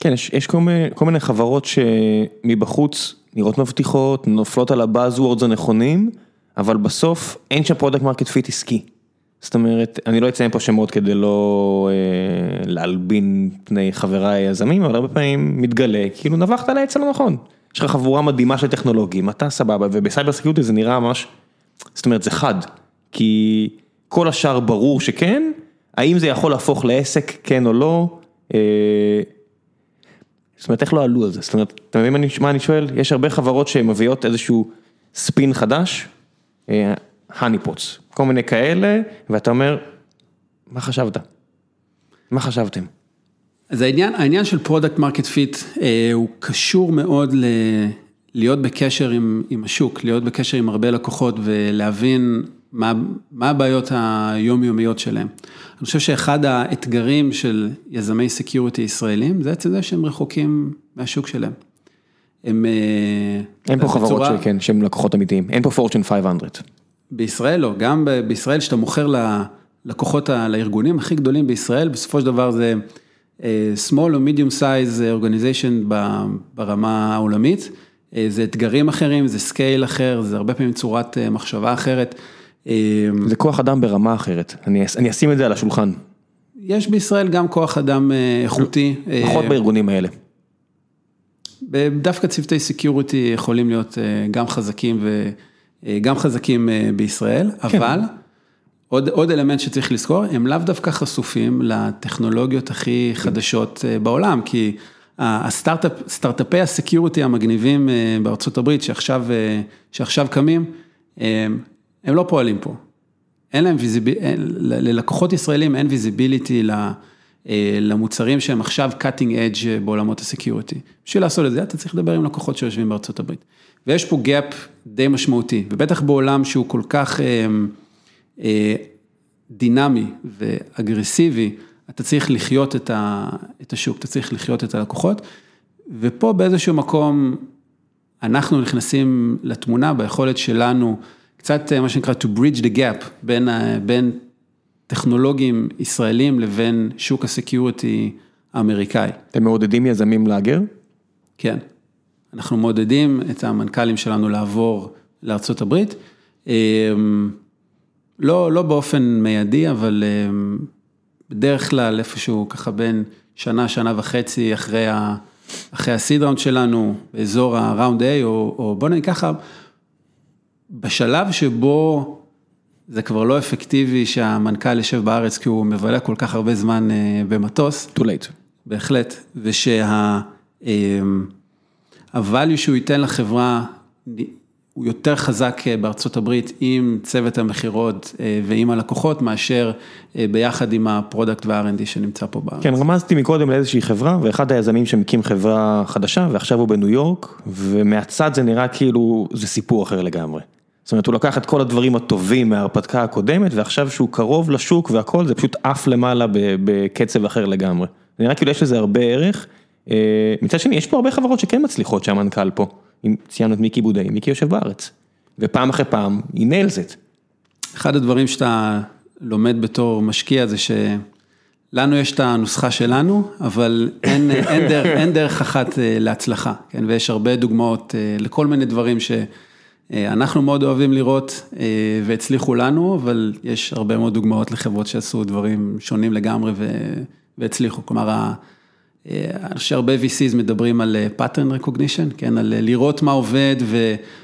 כן, יש, יש כל, מיני, כל מיני חברות שמבחוץ נראות מבטיחות, נופלות על ה buzzwords הנכונים, אבל בסוף אין שם product market fit עסקי. זאת אומרת, אני לא אציין פה שמות כדי לא אה, להלבין פני חבריי היזמים, אבל הרבה פעמים מתגלה, כאילו נבחת על העץ הלא נכון. יש לך חבורה מדהימה של טכנולוגים, אתה סבבה, וב cyber security זה נראה ממש, זאת אומרת זה חד, כי כל השאר ברור שכן, האם זה יכול להפוך לעסק, כן או לא, אה, זאת אומרת, איך לא עלו על זה? זאת אומרת, אתה מבין מה אני- שואל? יש הרבה חברות שמביאות איזשהו ספין חדש, honey pots, כל מיני כאלה, ואתה אומר, מה חשבת? מה חשבתם? אז העניין, העניין של product market fit הוא קשור מאוד ל... להיות בקשר עם, עם השוק, להיות בקשר עם הרבה לקוחות ולהבין מה, מה הבעיות היומיומיות שלהם. אני חושב שאחד האתגרים של יזמי security ישראלים, זה עצם זה שהם רחוקים מהשוק שלהם. הם... אה, אין פה חברות. שכן, שהם לקוחות אמיתיים, אין פה Fortune 500. בישראל לא, גם בישראל שאתה מוכר ללקוחות, לארגונים הכי גדולים בישראל, בסופו של דבר זה אה, small או medium size organization ברמה העולמית. אה, זה אתגרים אחרים, זה scale אחר, זה הרבה פעמים צורת מחשבה אחרת. זה כוח אדם ברמה אחרת, אני, אני אשים את זה על השולחן. יש בישראל גם כוח אדם איכותי. פחות בארגונים האלה. דווקא צוותי security יכולים להיות אה, גם חזקים וגם אה, חזקים אה, בישראל, כן. אבל עוד, עוד אלמנט שצריך לזכור, הם לאו דווקא חשופים לטכנולוגיות הכי חדשות בעולם, כי הסטארט-אפ, סטארט-אפי ה security המגניבים בארצות הברית שעכשיו, שעכשיו קמים, הם לא פועלים פה. אין להם visibility, ללקוחות ישראלים אין visibility אה, למוצרים שהם עכשיו cutting edge בעולמות ה security. בשביל לעשות את זה אתה צריך לדבר עם לקוחות שיושבים בארצות הברית. ויש פה gap די משמעותי, ובטח בעולם שהוא כל כך אה, אה, דינמי ואגרסיבי, אתה צריך לחיות את, ה, את השוק, אתה צריך לחיות את הלקוחות, ופה באיזשהו מקום אנחנו נכנסים לתמונה ביכולת שלנו, קצת מה שנקרא to bridge the gap בין, בין טכנולוגיים ישראלים לבין שוק הסקיוריטי האמריקאי. אתם מעודדים יזמים להגר? כן, אנחנו מעודדים את המנכ"לים שלנו לעבור לארצות הברית. אמ, לא, לא באופן מיידי, אבל אמ, בדרך כלל איפשהו ככה בין שנה, שנה וחצי אחרי ה... אחרי הסיד ראונד שלנו, באזור הראונד A, או, או בוא נגיד ככה, בשלב שבו זה כבר לא אפקטיבי שהמנכ"ל יושב בארץ כי הוא מבלה כל כך הרבה זמן אה, במטוס. too late. בהחלט, ושה-value אמ, שהוא ייתן לחברה הוא יותר חזק אה, בארצות הברית עם צוות המכירות אה, ועם הלקוחות מאשר ביחד עם ה product וה-R&D שנמצא פה בארץ. כן, רמזתי מקודם לאיזושהי חברה ואחד היזמים שמקים חברה חדשה ועכשיו הוא בניו יורק ומהצד זה נראה כאילו זה סיפור אחר לגמרי. זאת אומרת, הוא לקח את כל הדברים הטובים מההרפתקה הקודמת, ועכשיו שהוא קרוב לשוק והכל, זה פשוט עף למעלה בקצב אחר לגמרי. זה נראה כאילו יש לזה הרבה ערך. אה, מצד שני, יש פה הרבה חברות שכן מצליחות שהמנכ"ל פה. אם ציינו את מיקי בודאי, מיקי יושב בארץ. ופעם אחרי פעם, היא nails it. אחד הדברים שאתה לומד בתור משקיע זה שלנו יש את הנוסחה שלנו, אבל אין, אין, דרך, אין דרך אחת אה, להצלחה, כן? ויש הרבה דוגמאות אה, לכל מיני דברים ש... אה, אנחנו מאוד אוהבים לראות והצליחו לנו, אבל יש הרבה מאוד דוגמאות לחברות שעשו דברים שונים לגמרי והצליחו. כלומר, אני חושב שהרבה VCs מדברים על pattern recognition, כן, על לראות מה עובד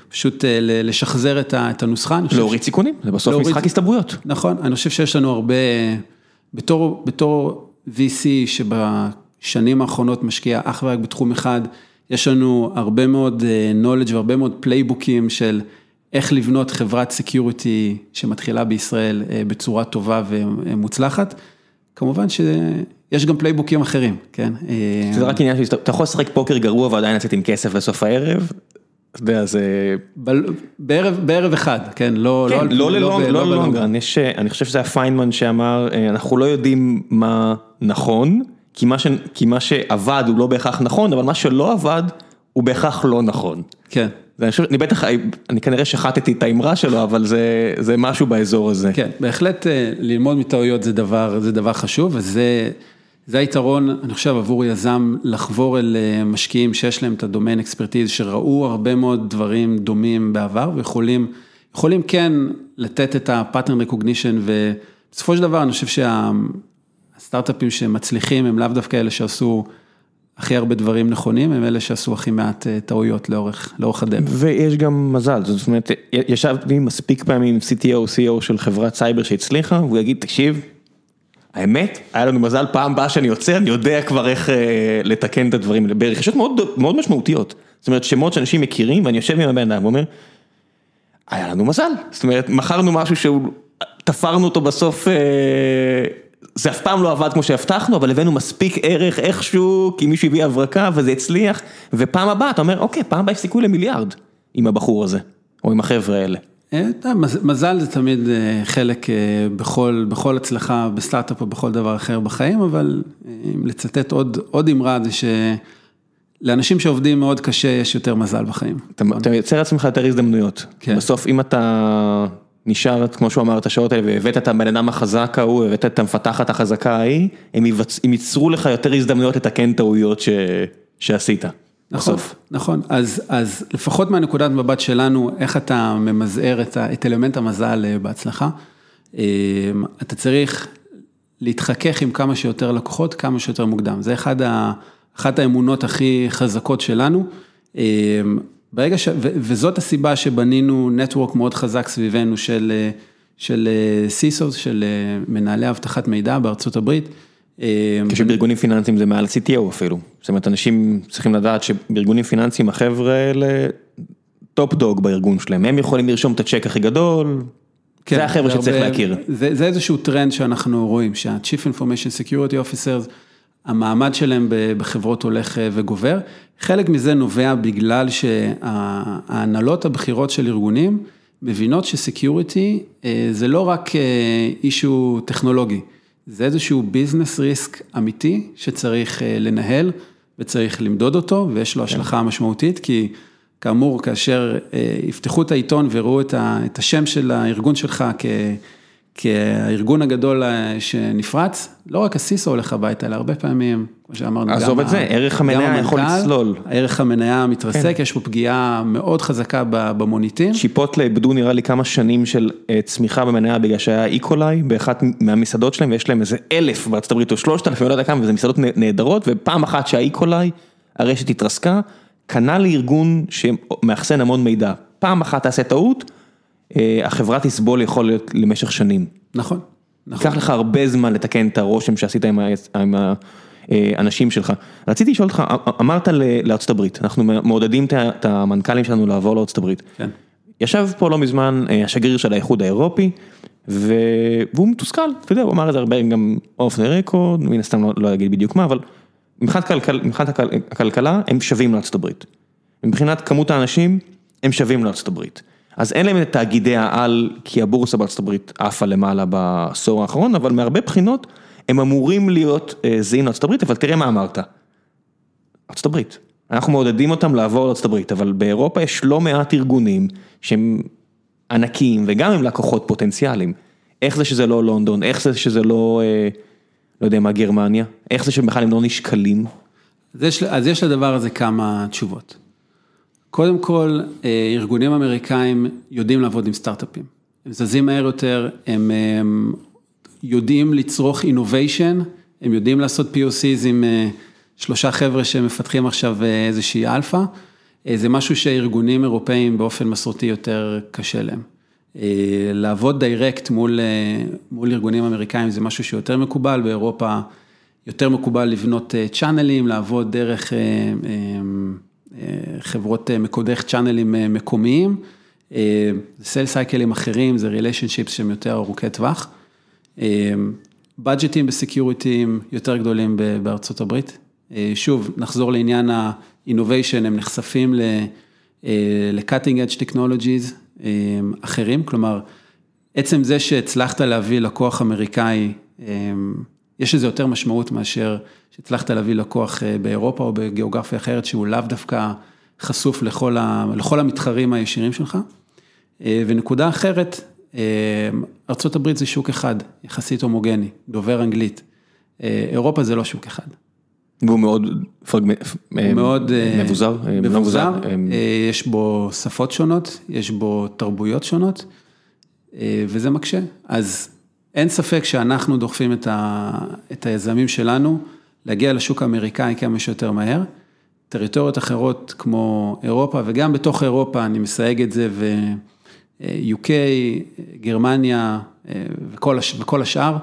ופשוט לשחזר את הנוסחה. להוריד סיכונים, זה בסוף להוריד... משחק הסתברויות. נכון, אני חושב שיש לנו הרבה, בתור, בתור VC שבשנים האחרונות משקיע אך ורק בתחום אחד, יש לנו הרבה מאוד אה, knowledge והרבה מאוד playbookים של איך לבנות חברת security שמתחילה בישראל אה, בצורה טובה ומוצלחת. כמובן שיש גם playbookים אחרים, כן? אה, זה רק עניין שאתה יכול לשחק פוקר גרוע ועדיין לצאת עם כסף בסוף הערב. אתה יודע, זה... בערב, אחד, כן, לא... כן, לא לא ללונגרן, יש, אני חושב שזה היה פיינמן שאמר, אנחנו לא יודעים מה נכון, כי מה, ש... כי מה שעבד הוא לא בהכרח נכון, אבל מה שלא עבד הוא בהכרח לא נכון. כן. אני בטח, אני כנראה שחטתי את האמרה שלו, אבל זה, זה משהו באזור הזה. כן, בהחלט אה, ללמוד מטעויות זה דבר, חשוב, וזה זה היתרון, אני חושב, עבור יזם לחבור אל אה, משקיעים שיש להם את ה domain expertise, שראו הרבה מאוד דברים דומים בעבר, ויכולים יכולים כן לתת את ה-pattern recognition, ובסופו של דבר אני חושב שה... הסטארט-אפים שמצליחים הם לאו דווקא אלה שעשו הכי הרבה דברים נכונים, הם אלה שעשו הכי מעט אה, טעויות לאורך, לאורך הדרך. ויש גם מזל, זאת אומרת, ישבתי מספיק פעמים עם CTO, CEO של חברת סייבר שהצליחה, והוא יגיד, תקשיב, האמת, היה לנו מזל פעם באה שאני יוצא, אני יודע כבר איך אה, לתקן את הדברים האלה, ברכישות מאוד, מאוד משמעותיות. זאת אומרת, שמות שאנשים מכירים, ואני יושב עם הבן אדם ואומר, היה לנו מזל, זאת אומרת, מכרנו משהו שהוא, תפרנו אותו בסוף. אה, זה אף פעם לא עבד כמו שהבטחנו, אבל הבאנו מספיק ערך איכשהו, כי מישהו הביא הברקה וזה הצליח, ופעם הבאה אתה אומר, אוקיי, פעם הבאה יש סיכוי למיליארד עם הבחור הזה, או עם החבר'ה האלה. אה, מזל זה תמיד אה, חלק אה, בכל, בכל הצלחה בסטארט-אפ או בכל דבר אחר בחיים, אבל אם לצטט עוד, עוד אמרה זה שלאנשים שעובדים מאוד קשה יש יותר מזל בחיים. אתה, אתה יוצר לעצמך יותר הזדמנויות. כן. בסוף אם אתה נשאר, כמו שהוא אמר, את השעות האלה, והבאת את הבן אדם החזק ההוא, הבאת את המפתחת החזקה ההיא, הם, יבצ... הם ייצרו לך יותר הזדמנויות לתקן טעויות ש... שעשית. נכון, בסוף. נכון, אז, אז לפחות מהנקודת מבט שלנו, איך אתה ממזער את, את אלמנט המזל אה, בהצלחה, אה, אתה צריך להתחכך עם כמה שיותר לקוחות, כמה שיותר מוקדם. זה אחד ה, אחת האמונות הכי חזקות שלנו. אה, ברגע ש... וזאת הסיבה שבנינו נטוורק מאוד חזק סביבנו של, של סיסוס, של מנהלי אבטחת מידע בארצות הברית. כשבארגונים פיננסיים זה מעל CTO אפילו, זאת אומרת אנשים צריכים לדעת שבארגונים פיננסיים החבר'ה האלה top dog בארגון שלהם, הם יכולים לרשום את הצ'ק הכי גדול, כן, זה החבר'ה שצריך להכיר. זה, זה איזשהו טרנד שאנחנו רואים, שה-Chief Information Security Officers, המעמד שלהם בחברות הולך אה, וגובר, חלק מזה נובע בגלל שההנהלות הבכירות של ארגונים מבינות ש-security אה, זה לא רק issue אה, טכנולוגי. זה איזשהו business risk אמיתי שצריך אה, לנהל וצריך למדוד אותו ויש לו כן. השלכה משמעותית כי כאמור כאשר יפתחו את העיתון ויראו את השם של הארגון שלך כארגון הגדול אה, שנפרץ, לא רק הסיסו הולך הביתה, אלא הרבה פעמים, כמו שאמרנו, עזוב את זה, ערך המניה יכול לצלול. ערך המניה מתרסק, כן. יש פה פגיעה מאוד חזקה במוניטין. שיפוטלה איבדו נראה לי כמה שנים של אה, צמיחה במניה בגלל שהיה איקולאי באחת מהמסעדות שלהם, ויש להם איזה אלף בארצות הברית או שלושת אלפים, לא יודע כמה, וזה מסעדות נהדרות, ופעם אחת שהאיקולאי, הרשת התרסקה, קנה לארגון שמאחסן המון מידע. פעם אחת תעשה טעות. אה, החברה תסבול יכול להיות למשך שנים. נכון. נכון. ייקח לך הרבה זמן לתקן את הרושם שעשית עם האנשים שלך. רציתי לשאול אותך, אמרת לארצות הברית, אנחנו מעודדים את המנכ"לים שלנו לעבור לארצות הברית. כן. ישב פה לא מזמן אה, השגריר של האיחוד האירופי, והוא מתוסכל, אתה יודע, הוא אמר את זה הרבה גם אוף דה רקורד, מן הסתם לא, לא אגיד בדיוק מה, אבל מבחינת הכלכלה הם שווים הברית. מבחינת כמות האנשים הם שווים הברית. אז אין להם את תאגידי העל, כי הבורסה בארצות הברית עפה למעלה בעשור האחרון, אבל מהרבה בחינות הם אמורים להיות אה, זהים לארצות הברית, אבל תראה מה אמרת. ארצות הברית. אנחנו מעודדים אותם לעבור לארצות הברית, אבל באירופה יש לא מעט ארגונים שהם ענקיים וגם הם לקוחות פוטנציאליים. איך זה שזה לא לונדון, איך זה שזה לא, אה, לא יודע מה, גרמניה, איך זה שבכלל הם לא נשקלים. אז יש, אז יש לדבר הזה כמה תשובות. קודם כל, אה, ארגונים אמריקאים יודעים לעבוד עם סטארט-אפים. הם זזים מהר יותר, הם, הם יודעים לצרוך innovation, הם יודעים לעשות POCs עם אה, שלושה חבר'ה שמפתחים עכשיו אה, איזושהי אלפא. זה משהו שארגונים אירופאים באופן מסורתי יותר קשה להם. לעבוד direct מול, מול ארגונים אמריקאים זה משהו שיותר מקובל, באירופה יותר מקובל לבנות channel ים, לעבוד דרך חברות אה, מקודח channel ים אה, מקומיים, sales אה, cycle ים אחרים, זה relationships שהם יותר ארוכי טווח. budget ים ב-security הם יותר גדולים בארצות הברית. שוב, נחזור לעניין ה-innovation, הם נחשפים ל-cutting edge technologies אחרים, כלומר, עצם זה שהצלחת להביא לקוח אמריקאי, יש לזה יותר משמעות מאשר שהצלחת להביא לקוח אה, באירופה או בגיאוגרפיה אחרת שהוא לאו דווקא חשוף לכל, ה, לכל המתחרים הישירים שלך. אה, ונקודה אחרת, אה, ארה"ב זה שוק אחד, יחסית הומוגני, דובר אנגלית. אירופה זה לא שוק אחד. והוא מאוד מאוד מבוזר, לא מבוזר, יש בו שפות שונות, יש בו תרבויות שונות, וזה מקשה. אז אין ספק שאנחנו דוחפים את, ה, את היזמים שלנו להגיע לשוק האמריקאי כמה שיותר מהר. טריטוריות אחרות כמו אירופה, וגם בתוך אירופה, אני מסייג את זה, ו-UK, גרמניה וכל, הש, וכל השאר,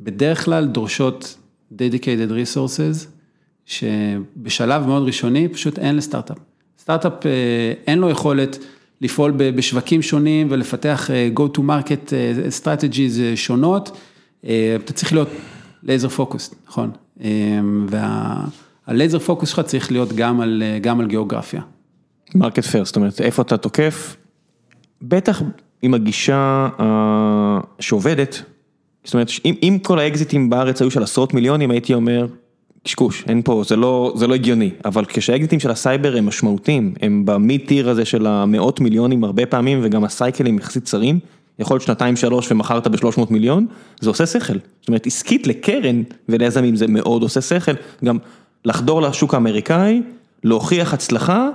בדרך כלל דורשות dedicated resources, שבשלב מאוד ראשוני פשוט אין לסטארט-אפ. סטארט-אפ אין לו יכולת לפעול בשווקים שונים ולפתח go to market strategies שונות. אתה צריך להיות laser focus, נכון? והלייזר פוקוס שלך צריך להיות גם על, גם על גיאוגרפיה. market fit, זאת אומרת, איפה אתה תוקף, בטח עם הגישה שעובדת, זאת אומרת, אם, אם כל האקזיטים בארץ היו של עשרות מיליונים, הייתי אומר, קשקוש, אין פה, זה לא, זה לא הגיוני, אבל כשהאקזיטים של הסייבר הם משמעותיים, הם ב-mid tier הזה של המאות מיליונים הרבה פעמים, וגם ה-cycle ים יחסית צרים, יכול להיות שנתיים שלוש ומכרת ב-300 מיליון, זה עושה שכל. זאת אומרת, עסקית לקרן וליזמים זה מאוד עושה שכל, גם לחדור לשוק האמריקאי, להוכיח הצלחה.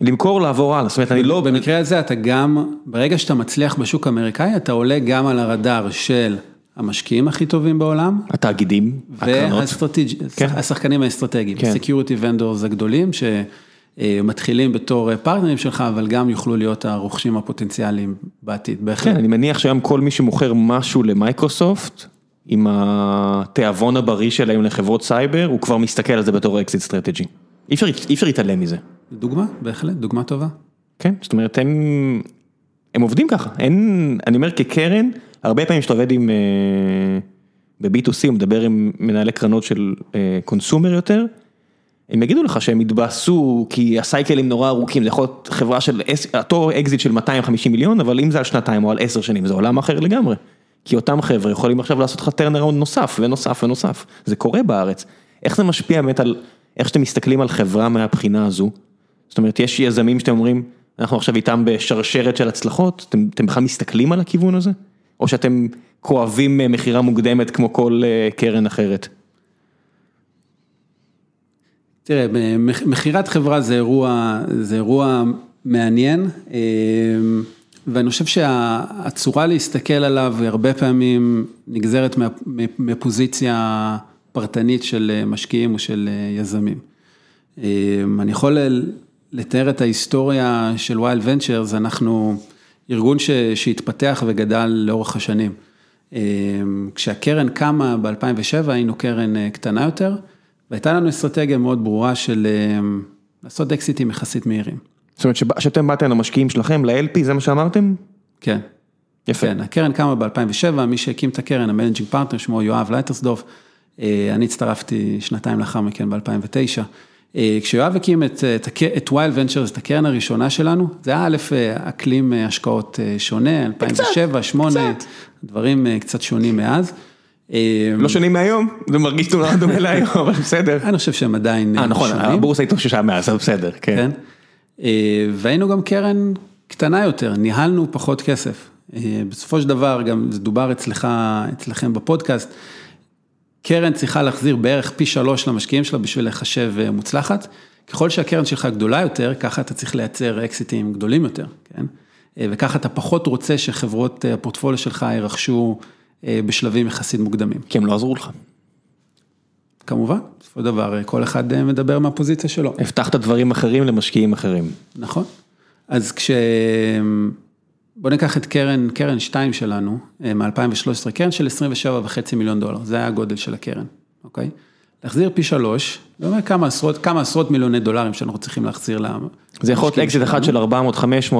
למכור, לעבור הלאה, זאת אומרת, אני לא... במקרה הזה אתה גם, ברגע שאתה מצליח בשוק האמריקאי, אתה עולה גם על הרדאר של המשקיעים הכי טובים בעולם. התאגידים, הקרנות. והשחקנים האסטרטגיים, security vendors הגדולים, שמתחילים בתור פרטנרים שלך, אבל גם יוכלו להיות הרוכשים הפוטנציאליים בעתיד, בהחלט. כן, אני מניח שהיום כל מי שמוכר משהו למייקרוסופט, עם התיאבון הבריא שלהם לחברות סייבר, הוא כבר מסתכל על זה בתור exit strategy. אי אפשר להתעלם מזה. דוגמה, בהחלט, דוגמה טובה. כן, זאת אומרת, הם, הם עובדים ככה, אין, אני אומר כקרן, הרבה פעמים שאתה עובד עם, ב-B2C, מדבר עם מנהלי קרנות של consumer יותר, הם יגידו לך שהם התבאסו כי הסייקלים נורא ארוכים, זה יכול להיות חברה של, אותו אקזיט של 250 מיליון, אבל אם זה על שנתיים או על עשר שנים, זה עולם אחר לגמרי. כי אותם חבר'ה יכולים עכשיו לעשות לך turnaround נוסף ונוסף ונוסף, זה קורה בארץ. איך זה משפיע באמת על איך שאתם מסתכלים על חברה מהבחינה הזו? זאת אומרת, יש יזמים שאתם אומרים, אנחנו עכשיו איתם בשרשרת של הצלחות, אתם, אתם בכלל מסתכלים על הכיוון הזה? או שאתם כואבים מכירה מוקדמת כמו כל קרן אחרת? תראה, מכירת חברה זה אירוע, זה אירוע מעניין, ואני חושב שהצורה להסתכל עליו היא הרבה פעמים נגזרת מפוזיציה פרטנית של משקיעים או של יזמים. אני יכול לתאר את ההיסטוריה של YL Ventures, אנחנו ארגון שהתפתח וגדל לאורך השנים. כשהקרן קמה ב-2007 היינו קרן קטנה יותר, והייתה לנו אסטרטגיה מאוד ברורה של לעשות אקזיטים יחסית מהירים. זאת אומרת שאתם באתם למשקיעים שלכם, ל-LP, זה מה שאמרתם? כן. יפה. כן, הקרן קמה ב-2007, מי שהקים את הקרן, המנג'ינג פרטנר, שמו יואב לייטרסדורף, אני הצטרפתי שנתיים לאחר מכן ב-2009. כשיואב הקים את את YL Ventures, את הקרן הראשונה שלנו, זה היה א', אקלים השקעות שונה, 2007, 2008, דברים קצת שונים מאז. לא שונים מהיום, זה מרגיש נורא דומה להיום, אבל בסדר. אני חושב שהם עדיין שונים. אה נכון, הבורסה התאוששה מאז, אבל בסדר, כן. והיינו גם קרן קטנה יותר, ניהלנו פחות כסף. בסופו של דבר, גם זה דובר אצלך, אצלכם בפודקאסט, קרן צריכה להחזיר בערך פי שלוש למשקיעים שלה בשביל לחשב מוצלחת. ככל שהקרן שלך גדולה יותר, ככה אתה צריך לייצר אקזיטים גדולים יותר, כן? וככה אתה פחות רוצה שחברות הפורטפוליו שלך ירכשו בשלבים יחסית מוקדמים. כי הם לא עזרו לך. כמובן, בסופו של דבר, כל אחד מדבר מהפוזיציה שלו. הבטחת דברים אחרים למשקיעים אחרים. נכון. אז כש... בוא ניקח את קרן, קרן 2 שלנו, מ-2013, קרן של 27.5 מיליון דולר, זה היה הגודל של הקרן, אוקיי? להחזיר פי שלוש, זה אומר כמה עשרות, כמה עשרות מיליוני דולרים שאנחנו צריכים להחזיר להם. זה יכול להיות אקזיט אחד של 400-500,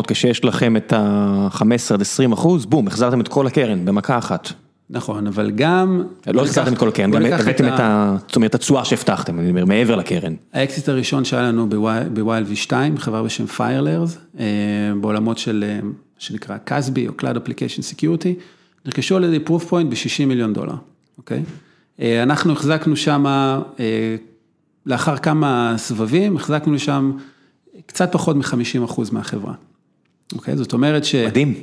כשיש לכם את ה-15 עד 20 אחוז, בום, החזרתם את כל הקרן במכה אחת. נכון, אבל גם... לא החזרתם את כל הקרן, גם הבאתם את ה... זאת אומרת, התשואה שהבטחתם, אני אומר, מעבר לקרן. האקזיט הראשון שהיה לנו ב-YLV2, חברה בשם FireLayers, בעולמות של... שנקרא CASB או Cloud Application Security, נרכשו על ידי Proofpoint ב-60 מיליון דולר, אוקיי? אנחנו החזקנו שם, לאחר כמה סבבים, החזקנו שם קצת פחות מ-50% מהחברה, אוקיי? זאת אומרת ש... מדהים.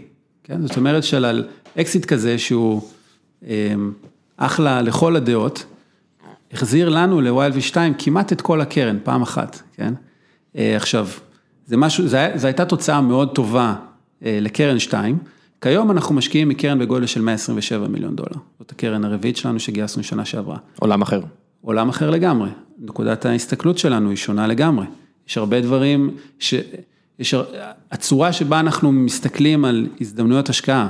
כן, זאת אומרת שעל אקזיט כזה שהוא אחלה לכל הדעות, החזיר לנו לווילד V2 כמעט את כל הקרן, פעם אחת, כן? עכשיו, זה משהו, זו הייתה תוצאה מאוד טובה. לקרן 2, כיום אנחנו משקיעים מקרן בגודל של 127 מיליון דולר, זאת הקרן הרביעית שלנו שגייסנו שנה שעברה. עולם אחר. עולם אחר לגמרי, נקודת ההסתכלות שלנו היא שונה לגמרי, יש הרבה דברים, ש... יש... הצורה שבה אנחנו מסתכלים על הזדמנויות השקעה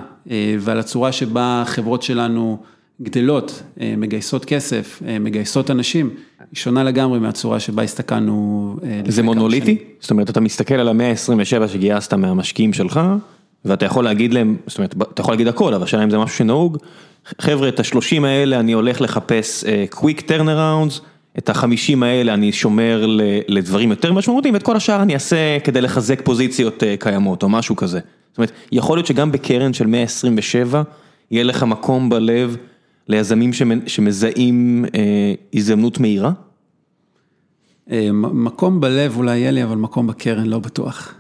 ועל הצורה שבה החברות שלנו גדלות, מגייסות כסף, מגייסות אנשים, היא שונה לגמרי מהצורה שבה הסתכלנו. זה מונוליטי? זאת אומרת, אתה מסתכל על המאה ה-27 שגייסת מהמשקיעים שלך, ואתה יכול להגיד להם, זאת אומרת, אתה יכול להגיד הכל, אבל השאלה אם זה משהו שנהוג, חבר'ה, את ה-30 האלה אני הולך לחפש quick turnarounds, את ה-50 האלה אני שומר לדברים יותר משמעותיים, ואת כל השאר אני אעשה כדי לחזק פוזיציות קיימות או משהו כזה. זאת אומרת, יכול להיות שגם בקרן של 127, יהיה לך מקום בלב ליזמים שמזהים הזדמנות מהירה? מקום בלב אולי יהיה לי, אבל מקום בקרן לא בטוח.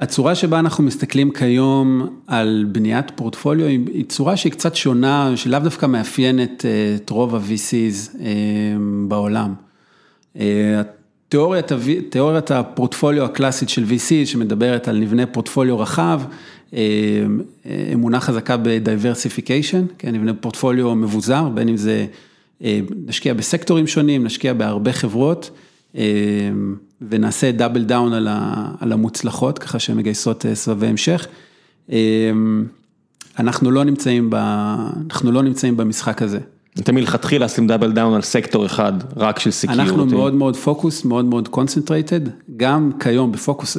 הצורה שבה אנחנו מסתכלים כיום על בניית פורטפוליו היא צורה שהיא קצת שונה, שלאו דווקא מאפיינת את רוב ה-VC's בעולם. תיאוריית הפורטפוליו הקלאסית של VC שמדברת על נבנה פורטפוליו רחב, אמונה חזקה ב-diversification, כן, נבנה פורטפוליו מבוזר, בין אם זה נשקיע בסקטורים שונים, נשקיע בהרבה חברות. ונעשה double down על המוצלחות, ככה שהן מגייסות סבבי המשך. אנחנו לא נמצאים ב... אנחנו לא נמצאים במשחק הזה. אתם מלכתחילה עושים double down על סקטור אחד, רק של security. אנחנו מאוד מאוד focused, מאוד מאוד concentrated, גם כיום בפוקוס,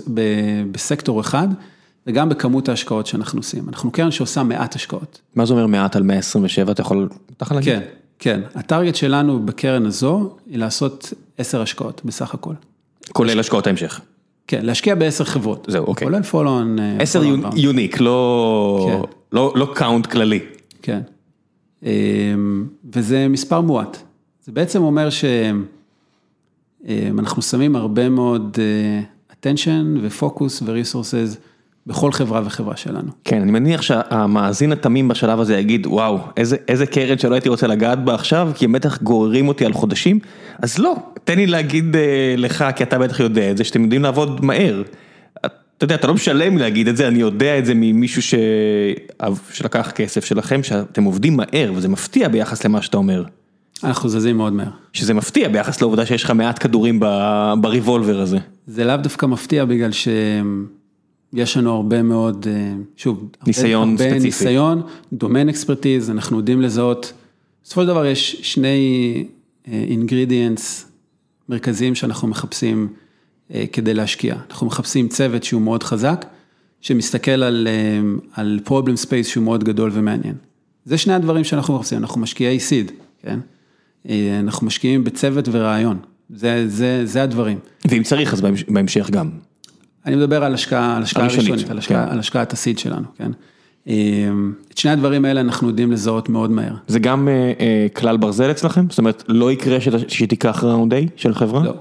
בסקטור אחד, וגם בכמות ההשקעות שאנחנו עושים. אנחנו קרן שעושה מעט השקעות. מה זה אומר מעט על 127, אתה יכול, אתה יכול להגיד? כן, כן. ה target שלנו בקרן הזו, היא לעשות 10 השקעות בסך הכל. כולל השקעות ההמשך. כן, להשקיע בעשר חברות. זהו, אוקיי. כולל follow on. עשר unique, לא count כללי. כן. וזה מספר מועט. זה בעצם אומר שאנחנו שמים הרבה מאוד attention ופוקוס וריסורסס. בכל חברה וחברה שלנו. כן, אני מניח שהמאזין התמים בשלב הזה יגיד, וואו, איזה קרן שלא הייתי רוצה לגעת בה עכשיו, כי הם בטח גוררים אותי על חודשים, אז לא, תן לי להגיד לך, כי אתה בטח יודע את זה, שאתם יודעים לעבוד מהר. אתה יודע, אתה לא משלם להגיד את זה, אני יודע את זה ממישהו שלקח כסף שלכם, שאתם עובדים מהר, וזה מפתיע ביחס למה שאתה אומר. אנחנו זזים מאוד מהר. שזה מפתיע ביחס לעובדה שיש לך מעט כדורים בריבולבר הזה. זה לאו דווקא מפתיע בגלל ש... יש לנו הרבה מאוד, שוב, ניסיון הרבה ספציפי. ניסיון, דומיין אקספרטיז, אנחנו יודעים לזהות, בסופו של דבר יש שני אינגרידיאנס מרכזיים שאנחנו מחפשים כדי להשקיע. אנחנו מחפשים צוות שהוא מאוד חזק, שמסתכל על, על problem space שהוא מאוד גדול ומעניין. זה שני הדברים שאנחנו מחפשים, אנחנו משקיעי סיד, כן? אנחנו משקיעים בצוות ורעיון, זה, זה, זה הדברים. ואם צריך אז בהמשך גם. אני מדבר על השקעה, ראשונית, על השקעת הסיד שלנו, כן? את שני הדברים האלה אנחנו יודעים לזהות מאוד מהר. זה גם כלל ברזל אצלכם? זאת אומרת, לא יקרה שתיקח ראונד A של חברה? לא,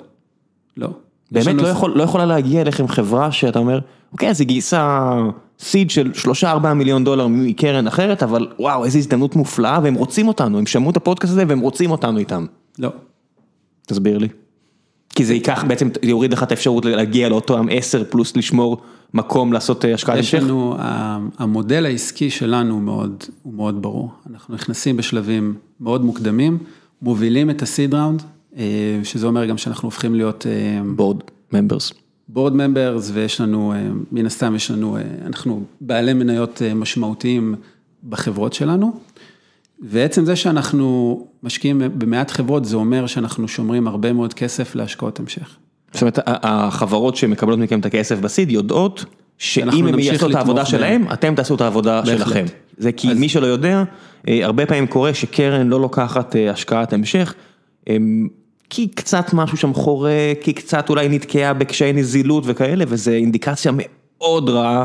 לא. באמת לא, יכול, לא יכולה להגיע אליכם חברה שאתה אומר, אוקיי, אז היא גייסה סיד של 3-4 מיליון דולר מקרן אחרת, אבל וואו, איזו הזדמנות מופלאה, והם רוצים אותנו, הם שמעו את הפודקאסט הזה והם רוצים אותנו איתם. לא. תסביר לי. כי זה ייקח בעצם, זה יוריד לך את האפשרות להגיע לאותו עם 10 פלוס לשמור מקום לעשות השקעת המשך? יש לנו, המודל העסקי שלנו מאוד, הוא מאוד ברור. אנחנו נכנסים בשלבים מאוד מוקדמים, מובילים את הסיד ראונד, שזה אומר גם שאנחנו הופכים להיות... בורד ממברס. בורד ממברס, ויש לנו, מן הסתם יש לנו, אנחנו בעלי מניות משמעותיים בחברות שלנו. ועצם זה שאנחנו משקיעים במעט חברות, זה אומר שאנחנו שומרים הרבה מאוד כסף להשקעות המשך. זאת אומרת, החברות שמקבלות מכם את הכסף בסיד יודעות שאם הם יעשו את העבודה שלהם, אתם תעשו את העבודה שלכם. זה כי מי שלא יודע, הרבה פעמים קורה שקרן לא לוקחת השקעת המשך, כי קצת משהו שם חורה, כי קצת אולי נתקעה בקשיי נזילות וכאלה, וזו אינדיקציה מאוד רעה,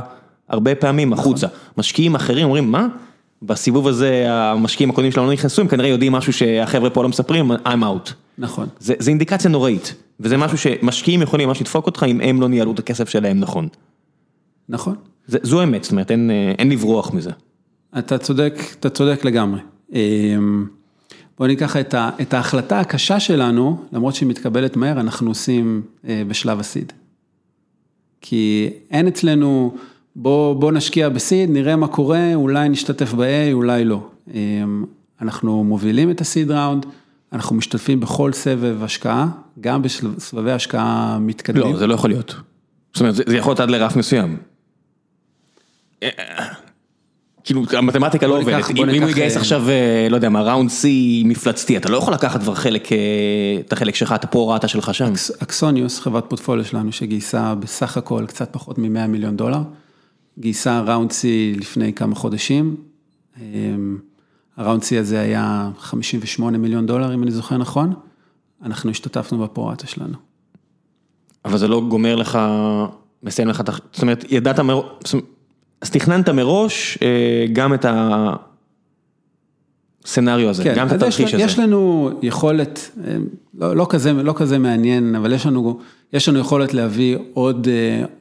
הרבה פעמים החוצה. משקיעים אחרים אומרים, מה? בסיבוב הזה המשקיעים הקודמים שלנו לא נכנסו, הם כנראה יודעים משהו שהחבר'ה פה לא מספרים, I'm out. נכון. זה אינדיקציה נוראית, וזה משהו שמשקיעים יכולים ממש לדפוק אותך אם הם לא ניהלו את הכסף שלהם נכון. נכון. זו האמת, זאת אומרת, אין לברוח מזה. אתה צודק, אתה צודק לגמרי. בוא ניקח את ההחלטה הקשה שלנו, למרות שהיא מתקבלת מהר, אנחנו עושים בשלב הסיד. כי אין אצלנו... בוא, בוא נשקיע בסיד, נראה מה קורה, אולי נשתתף ב-A, אולי לא. אנחנו מובילים את הסיד ראונד, אנחנו משתתפים בכל סבב השקעה, גם בסבבי השקעה מתקדמים. לא, זה לא יכול להיות. זאת אומרת, זה יכול להיות עד לרף מסוים. כאילו, המתמטיקה לא עובדת, אם הוא יגייס עכשיו, לא יודע מה, round C מפלצתי, אתה לא יכול לקחת כבר חלק, את החלק שלך, את הפרו-רטה שלך שם. אקסוניוס, חברת פורטפוליו שלנו, שגייסה בסך הכל קצת פחות מ-100 מיליון דולר. גייסה round C לפני כמה חודשים, ה round C הזה היה 58 מיליון דולר, אם אני זוכר נכון, אנחנו השתתפנו בפרואטה שלנו. אבל זה לא גומר לך, מסיים לך, זאת אומרת, ידעת מראש, אז תכננת מראש גם את הסצנריו הזה, כן, גם את התרחיש הזה. יש לנו יכולת, לא, לא, כזה, לא כזה מעניין, אבל יש לנו, יש לנו יכולת להביא עוד,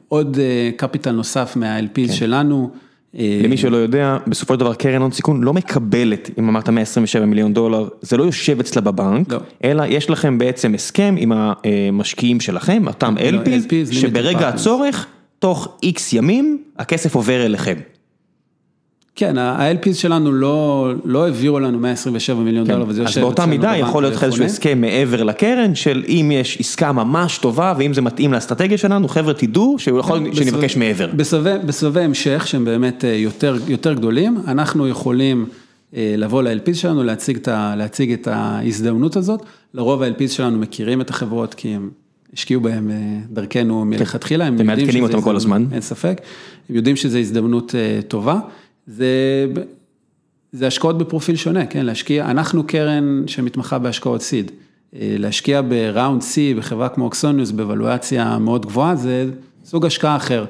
עוד קפיטל נוסף מה-LPs כן. שלנו. למי שלא יודע, בסופו של דבר קרן הון סיכון לא מקבלת, אם אמרת 127 מיליון דולר, זה לא יושב אצלה בבנק, לא. אלא יש לכם בעצם הסכם עם המשקיעים שלכם, אותם לא, LPs, LPs שברגע הצורך, תוך איקס ימים, הכסף עובר אליכם. כן, ה-LPs שלנו לא, לא העבירו לנו 127 מיליון כן. דולר, וזה יושב אצלנו. אז באותה מידה יכול להיות איזשהו הסכם מעבר לקרן, של אם יש עסקה ממש טובה, ואם זה מתאים לאסטרטגיה שלנו, חבר'ה תדעו כן, שנבקש מעבר. בסבבי המשך, שהם באמת יותר, יותר גדולים, אנחנו יכולים לבוא ל-LPs שלנו, להציג את, להציג את ההזדמנות הזאת. לרוב ה-LPs שלנו מכירים את החברות, כי הם השקיעו בהם דרכנו מלכתחילה, הם יודעים שזה אותם כל הזמן. אין ספק, הם יודעים שזו הזדמנות טובה. זה, זה השקעות בפרופיל שונה, כן, להשקיע, אנחנו קרן שמתמחה בהשקעות סיד. להשקיע בראונד C בחברה כמו אוקסוניוס בוולואציה מאוד גבוהה, זה סוג השקעה אחר.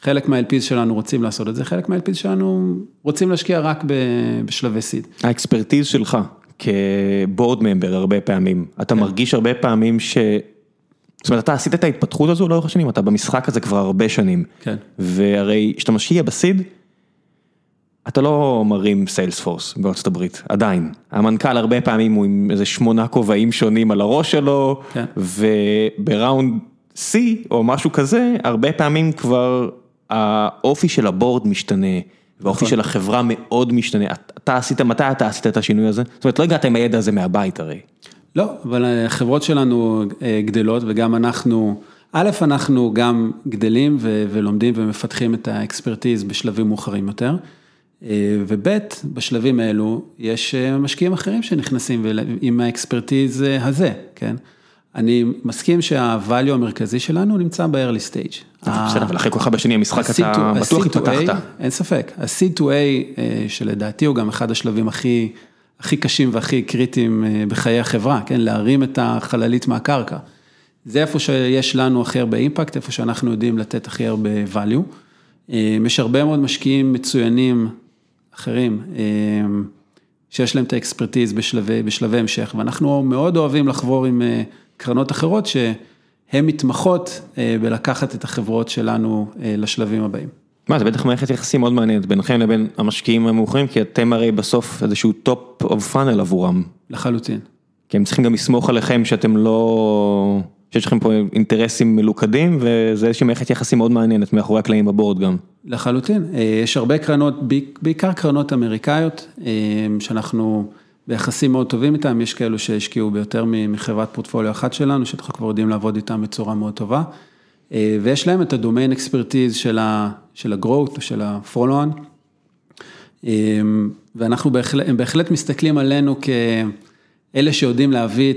חלק מה-LPs שלנו רוצים לעשות את זה, חלק מה-LPs שלנו רוצים להשקיע רק בשלבי seed. ה expertise שלך כ board member הרבה פעמים, אתה כן. מרגיש הרבה פעמים ש... זאת אומרת, אתה עשית את ההתפתחות הזו לאורך השנים, אתה במשחק הזה כבר הרבה שנים. כן. והרי כשאתה משקיע ב seed, אתה לא מרים sales force בארצות הברית, עדיין. המנכ"ל הרבה פעמים הוא עם איזה שמונה כובעים שונים על הראש שלו, כן. וב round C או משהו כזה, הרבה פעמים כבר האופי של הבורד משתנה, והאופי נכון. של החברה מאוד משתנה. אתה עשית, מתי אתה עשית את השינוי הזה? זאת אומרת, לא הגעת עם הידע הזה מהבית הרי. לא, אבל החברות שלנו אה, גדלות וגם אנחנו, א', אנחנו גם גדלים ולומדים ומפתחים את האקספרטיז בשלבים מאוחרים יותר. וב' בשלבים האלו יש אה, משקיעים אחרים שנכנסים עם האקספרטיז אה, הזה, כן? אני מסכים שהvalue המרכזי שלנו נמצא ב-early stage. בסדר, אבל אחרי כל כך הרבה שנים המשחק אתה בטוח התפתחת. אין ספק, ה-C2A אה, שלדעתי הוא גם אחד השלבים הכי, הכי קשים והכי קריטיים בחיי החברה, כן? להרים את החללית מהקרקע. זה איפה שיש לנו הכי הרבה אימפקט, איפה שאנחנו יודעים לתת הכי הרבה value. יש הרבה מאוד משקיעים מצוינים אחרים, אמ, שיש להם את ה expertise בשלבי, בשלבי המשך, ואנחנו מאוד אוהבים לחבור עם אה, קרנות אחרות שהן מתמחות אה, בלקחת את החברות שלנו אה, לשלבים הבאים. מה, זה בטח מערכת יחסים מאוד מעניינת ביניכם לבין המשקיעים המאוחרים, כי אתם הרי בסוף איזשהו top of funnel עבורם. לחלוטין. כי הם צריכים גם לסמוך עליכם שאתם לא... שיש לכם פה אינטרסים מלוכדים, וזה איזושהי מערכת יחסים מאוד מעניינת מאחורי הקלעים בבורד גם. לחלוטין, אה, יש הרבה קרנות, בעיקר קרנות אמריקאיות, אה, שאנחנו ביחסים מאוד טובים איתם, יש כאלו שהשקיעו ביותר מחברת פורטפוליו אחת שלנו, שאנחנו כבר יודעים לעבוד איתם בצורה מאוד טובה, אה, ויש להם את הדומיין אקספרטיז של ה-growth, של ה-follow-on, ואנחנו בהחלט, בהחלט מסתכלים עלינו כאלה שיודעים להביא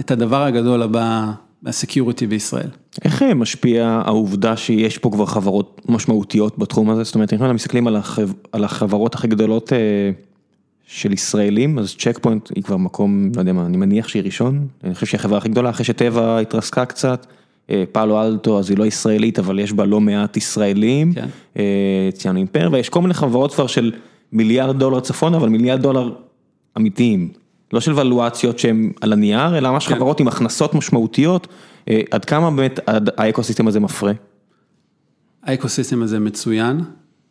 את הדבר הגדול הבא. מה security בישראל. איך משפיע העובדה שיש פה כבר חברות משמעותיות בתחום הזה? זאת אומרת, אם אנחנו מסתכלים על, החב... על החברות הכי גדולות אה, של ישראלים, אז צ'ק פוינט היא כבר מקום, לא יודע מה, אני מניח שהיא ראשון, אני חושב שהיא החברה הכי גדולה, אחרי שטבע התרסקה קצת, אה, פאלו אלטו, אז היא לא ישראלית, אבל יש בה לא מעט ישראלים, כן. אה, ציינו אימפרבה, ויש כל מיני חברות כבר של מיליארד דולר צפון, אבל מיליארד דולר אמיתיים. לא של ולואציות שהן על הנייר, אלא ממש כן. חברות עם הכנסות משמעותיות, אה, עד כמה באמת האקוסיסטם הזה מפרה? האקוסיסטם הזה מצוין,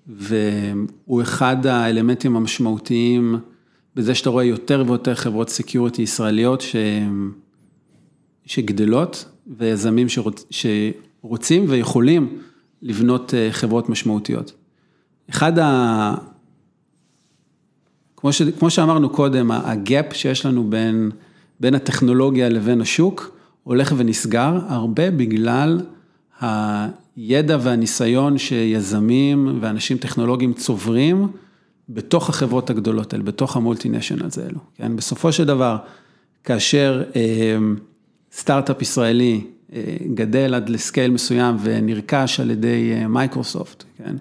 והוא אחד האלמנטים המשמעותיים בזה שאתה רואה יותר ויותר חברות security ישראליות ש... שגדלות, ויזמים שרוצ... שרוצים ויכולים לבנות אה, חברות משמעותיות. אחד ה... כמו, ש, כמו שאמרנו קודם, ה gap שיש לנו בין, בין הטכנולוגיה לבין השוק, הולך ונסגר, הרבה בגלל הידע והניסיון שיזמים ואנשים טכנולוגיים צוברים בתוך החברות הגדולות האלה, בתוך ה multinationals האלו, כן? בסופו של דבר, כאשר אה, סטארט-אפ ישראלי אה, גדל עד ל scale מסוים ונרכש על ידי מייקרוסופט, כן?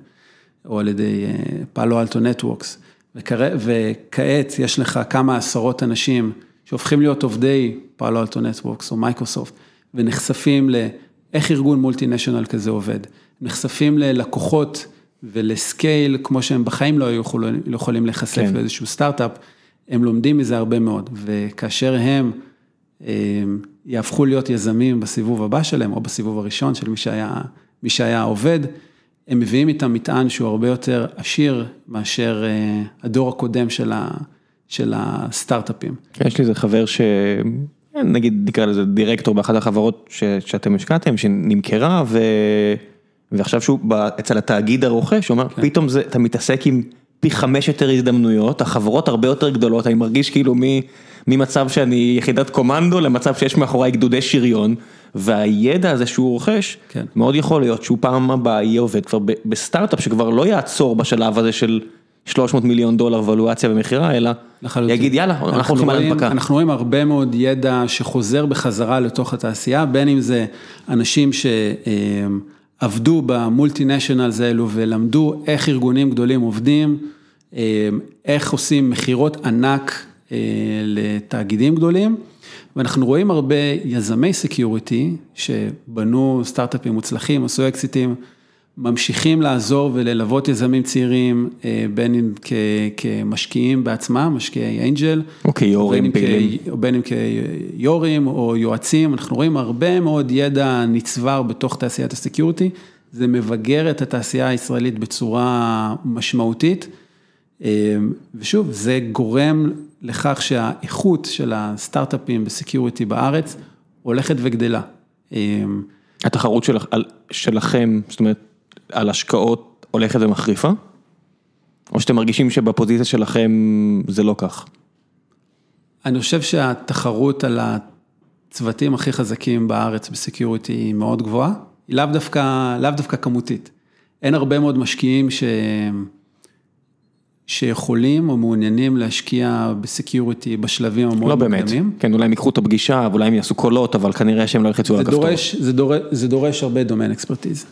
או על ידי פאלו אלטו נטוורקס, וכעת יש לך כמה עשרות אנשים שהופכים להיות עובדי פאלו אלטו נטוורקס או מייקרוסופט, ונחשפים לאיך ארגון multinational כזה עובד, נחשפים ללקוחות ול scale, כמו שהם בחיים לא היו יכולים, לא יכולים להיחשף כן. לאיזשהו סטארט-אפ, הם לומדים מזה הרבה מאוד, וכאשר הם יהפכו להיות יזמים בסיבוב הבא שלהם, או בסיבוב הראשון של מי שהיה, מי שהיה עובד, הם מביאים איתם מטען שהוא הרבה יותר עשיר מאשר הדור הקודם של ה... של הסטארט-אפים. יש לי איזה חבר ש... נגיד נקרא לזה דירקטור באחת החברות ש... שאתם השקעתם, שנמכרה ו... ועכשיו שהוא אצל התאגיד הרוכש, הוא אומר, כן. פתאום זה, אתה מתעסק עם פי חמש יותר הזדמנויות, החברות הרבה יותר גדולות, אני מרגיש כאילו ממצב שאני יחידת קומנדו למצב שיש מאחורי גדודי שריון, והידע הזה שהוא רוכש, כן. מאוד יכול להיות שהוא פעם הבאה יהיה עובד כבר בסטארט-אפ שכבר לא יעצור בשלב הזה של 300 מיליון דולר ולואציה ומכירה, אלא לחלוטין. יגיד יאללה, אנחנו אנחנו הולכים על הנפקה. אנחנו רואים הרבה מאוד ידע שחוזר בחזרה לתוך התעשייה, בין אם זה אנשים שעבדו במולטינשיונלס האלו ולמדו איך ארגונים גדולים עובדים, איך עושים מכירות ענק לתאגידים גדולים, ואנחנו רואים הרבה יזמי security שבנו סטארט-אפים מוצלחים, עשו אקזיטים. ממשיכים לעזור וללוות יזמים צעירים, אה, בין אם כמשקיעים בעצמם, משקיעי angel. או כיו"רים פעילים. בין אם כיו"רים או יועצים, אנחנו רואים הרבה מאוד ידע נצבר בתוך תעשיית ה security, זה מבגר את התעשייה הישראלית בצורה משמעותית, אה, ושוב, זה גורם לכך שהאיכות של הסטארט-אפים בסקיוריטי בארץ הולכת וגדלה. אה, התחרות של, שלכם, זאת אומרת, על השקעות הולכת ומחריפה? או שאתם מרגישים שבפוזיציה שלכם זה לא כך? אני חושב שהתחרות על הצוותים הכי חזקים בארץ בסקיוריטי היא מאוד גבוהה, היא לאו דווקא, לאו דווקא כמותית. אין הרבה מאוד משקיעים ש... שיכולים או מעוניינים להשקיע ב security בשלבים המאוד לא באמת, מוקדמים. כן, אולי הם ייקחו את הפגישה, ואולי הם יעשו קולות, אבל כנראה שהם לא ילחצו על הכפתור. זה דורש, זה דורש הרבה domain expertise.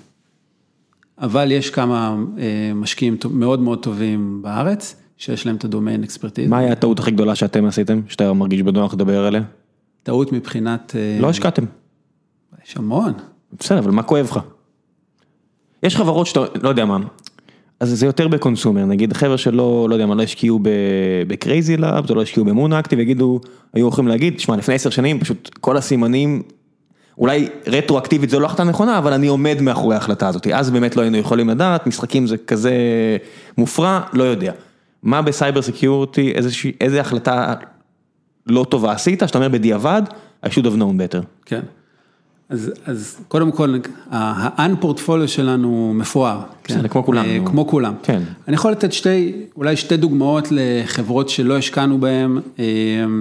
אבל יש כמה אה, משקיעים מאוד מאוד טובים בארץ, שיש להם את ה domain expertise. מה היה הטעות הכי גדולה שאתם עשיתם, שאתה מרגיש בנוח לדבר עליה? טעות מבחינת... אה, לא השקעתם. יש המון. בסדר, אבל מה כואב לך? יש חברות שאתה, לא יודע מה, אז זה יותר ב consumer, נגיד חבר'ה שלא, לא יודע מה, לא השקיעו בקרייזי לאבס, או לא השקיעו במון אקטיב, יגידו, היו הולכים להגיד, שמע, לפני עשר שנים פשוט כל הסימנים אולי רטרואקטיבית זו לא החלטה נכונה, אבל אני עומד מאחורי ההחלטה הזאת. אז באמת לא היינו יכולים לדעת, משחקים זה כזה מופרע, לא יודע. מה ב cyber security, איזה החלטה לא טובה עשית, שאתה אומר בדיעבד, I should have known better. כן. אז, אז קודם כל, ה-un portfolio שלנו מפואר. בסדר, כן? כמו כולם. אה, כמו כולם. כן. אני יכול לתת שתי, אולי שתי דוגמאות לחברות שלא השקענו בהן. אה,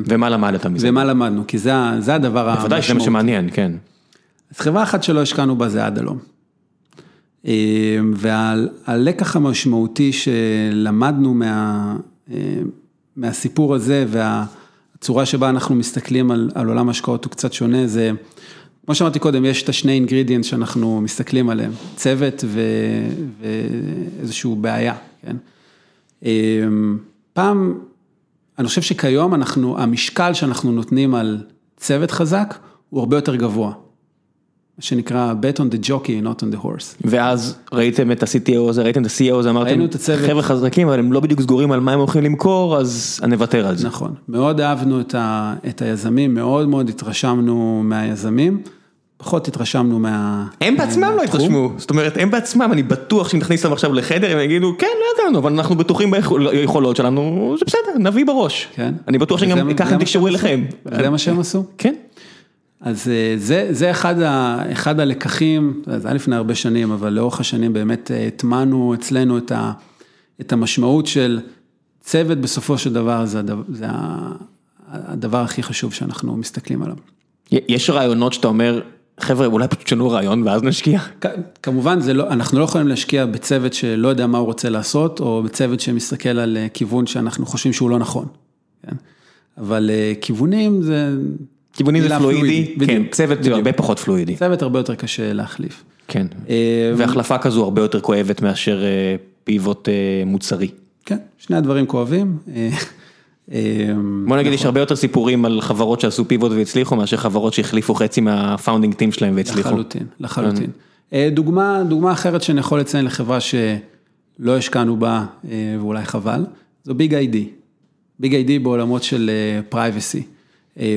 ומה למדת מזה? ומה למדנו, כי זה, זה הדבר המשמעות. בוודאי, זה מה שמעניין, כן. אז חברה אחת שלא השקענו בה זה עד הלום. אה, והלקח המשמעותי שלמדנו מה, מהסיפור הזה והצורה שבה אנחנו מסתכלים על, על עולם השקעות הוא קצת שונה, זה... כמו שאמרתי קודם, יש את השני אינגרידיאנט שאנחנו מסתכלים עליהם, צוות ו... ואיזושהי בעיה, כן? אמ, פעם, אני חושב שכיום אנחנו, המשקל שאנחנו נותנים על צוות חזק הוא הרבה יותר גבוה. מה שנקרא bet on the jockey, not on the horse. ואז ראיתם את ה-CTO הזה, ראיתם את ה-CEO הזה, אמרתם, חבר'ה חזקים, אבל הם לא בדיוק סגורים על מה הם הולכים למכור, אז אני אוותר על זה. נכון, מאוד אהבנו את, ה, את היזמים, מאוד מאוד התרשמנו מהיזמים. פחות התרשמנו מה... הם בעצמם לא התרשמו, זאת אומרת, הם בעצמם, אני בטוח שאם נכניס אותם עכשיו לחדר, הם יגידו, כן, לא ידענו, אבל אנחנו בטוחים ביכולות שלנו, זה בסדר, נביא בראש. כן. אני בטוח שגם ככה הם תקשרו אליכם. זה מה שהם עשו? כן. אז אה, זה, זה אחד, ה, אחד הלקחים, זה היה לפני הרבה שנים, אבל לאורך השנים באמת אה, הטמענו אצלנו את, ה, את המשמעות של צוות בסופו של דבר, זה, הדבר, זה הדבר הכי חשוב שאנחנו מסתכלים עליו. יש רעיונות שאתה אומר, חבר'ה, אולי פשוט תשנו רעיון ואז נשקיע. כמובן, לא, אנחנו לא יכולים להשקיע בצוות שלא יודע מה הוא רוצה לעשות, או בצוות שמסתכל על אה, כיוון שאנחנו חושבים שהוא לא נכון. כן? אבל אה, כיוונים זה... כיוונים זה פלואידי, כן, צוות זה הרבה פחות פלואידי. צוות הרבה יותר קשה להחליף. כן, אה, והחלפה כזו הרבה יותר כואבת מאשר פיבוט מוצרי. כן, שני הדברים כואבים. בוא נגיד, יש הרבה יותר סיפורים על חברות שעשו פיבוט והצליחו, מאשר חברות שהחליפו חצי מה founding team שלהם והצליחו. לחלוטין, לחלוטין. דוגמה, דוגמה אחרת שאני יכול לציין לחברה שלא השקענו בה, ואולי חבל, זו BigID. BigID בעולמות של privacy.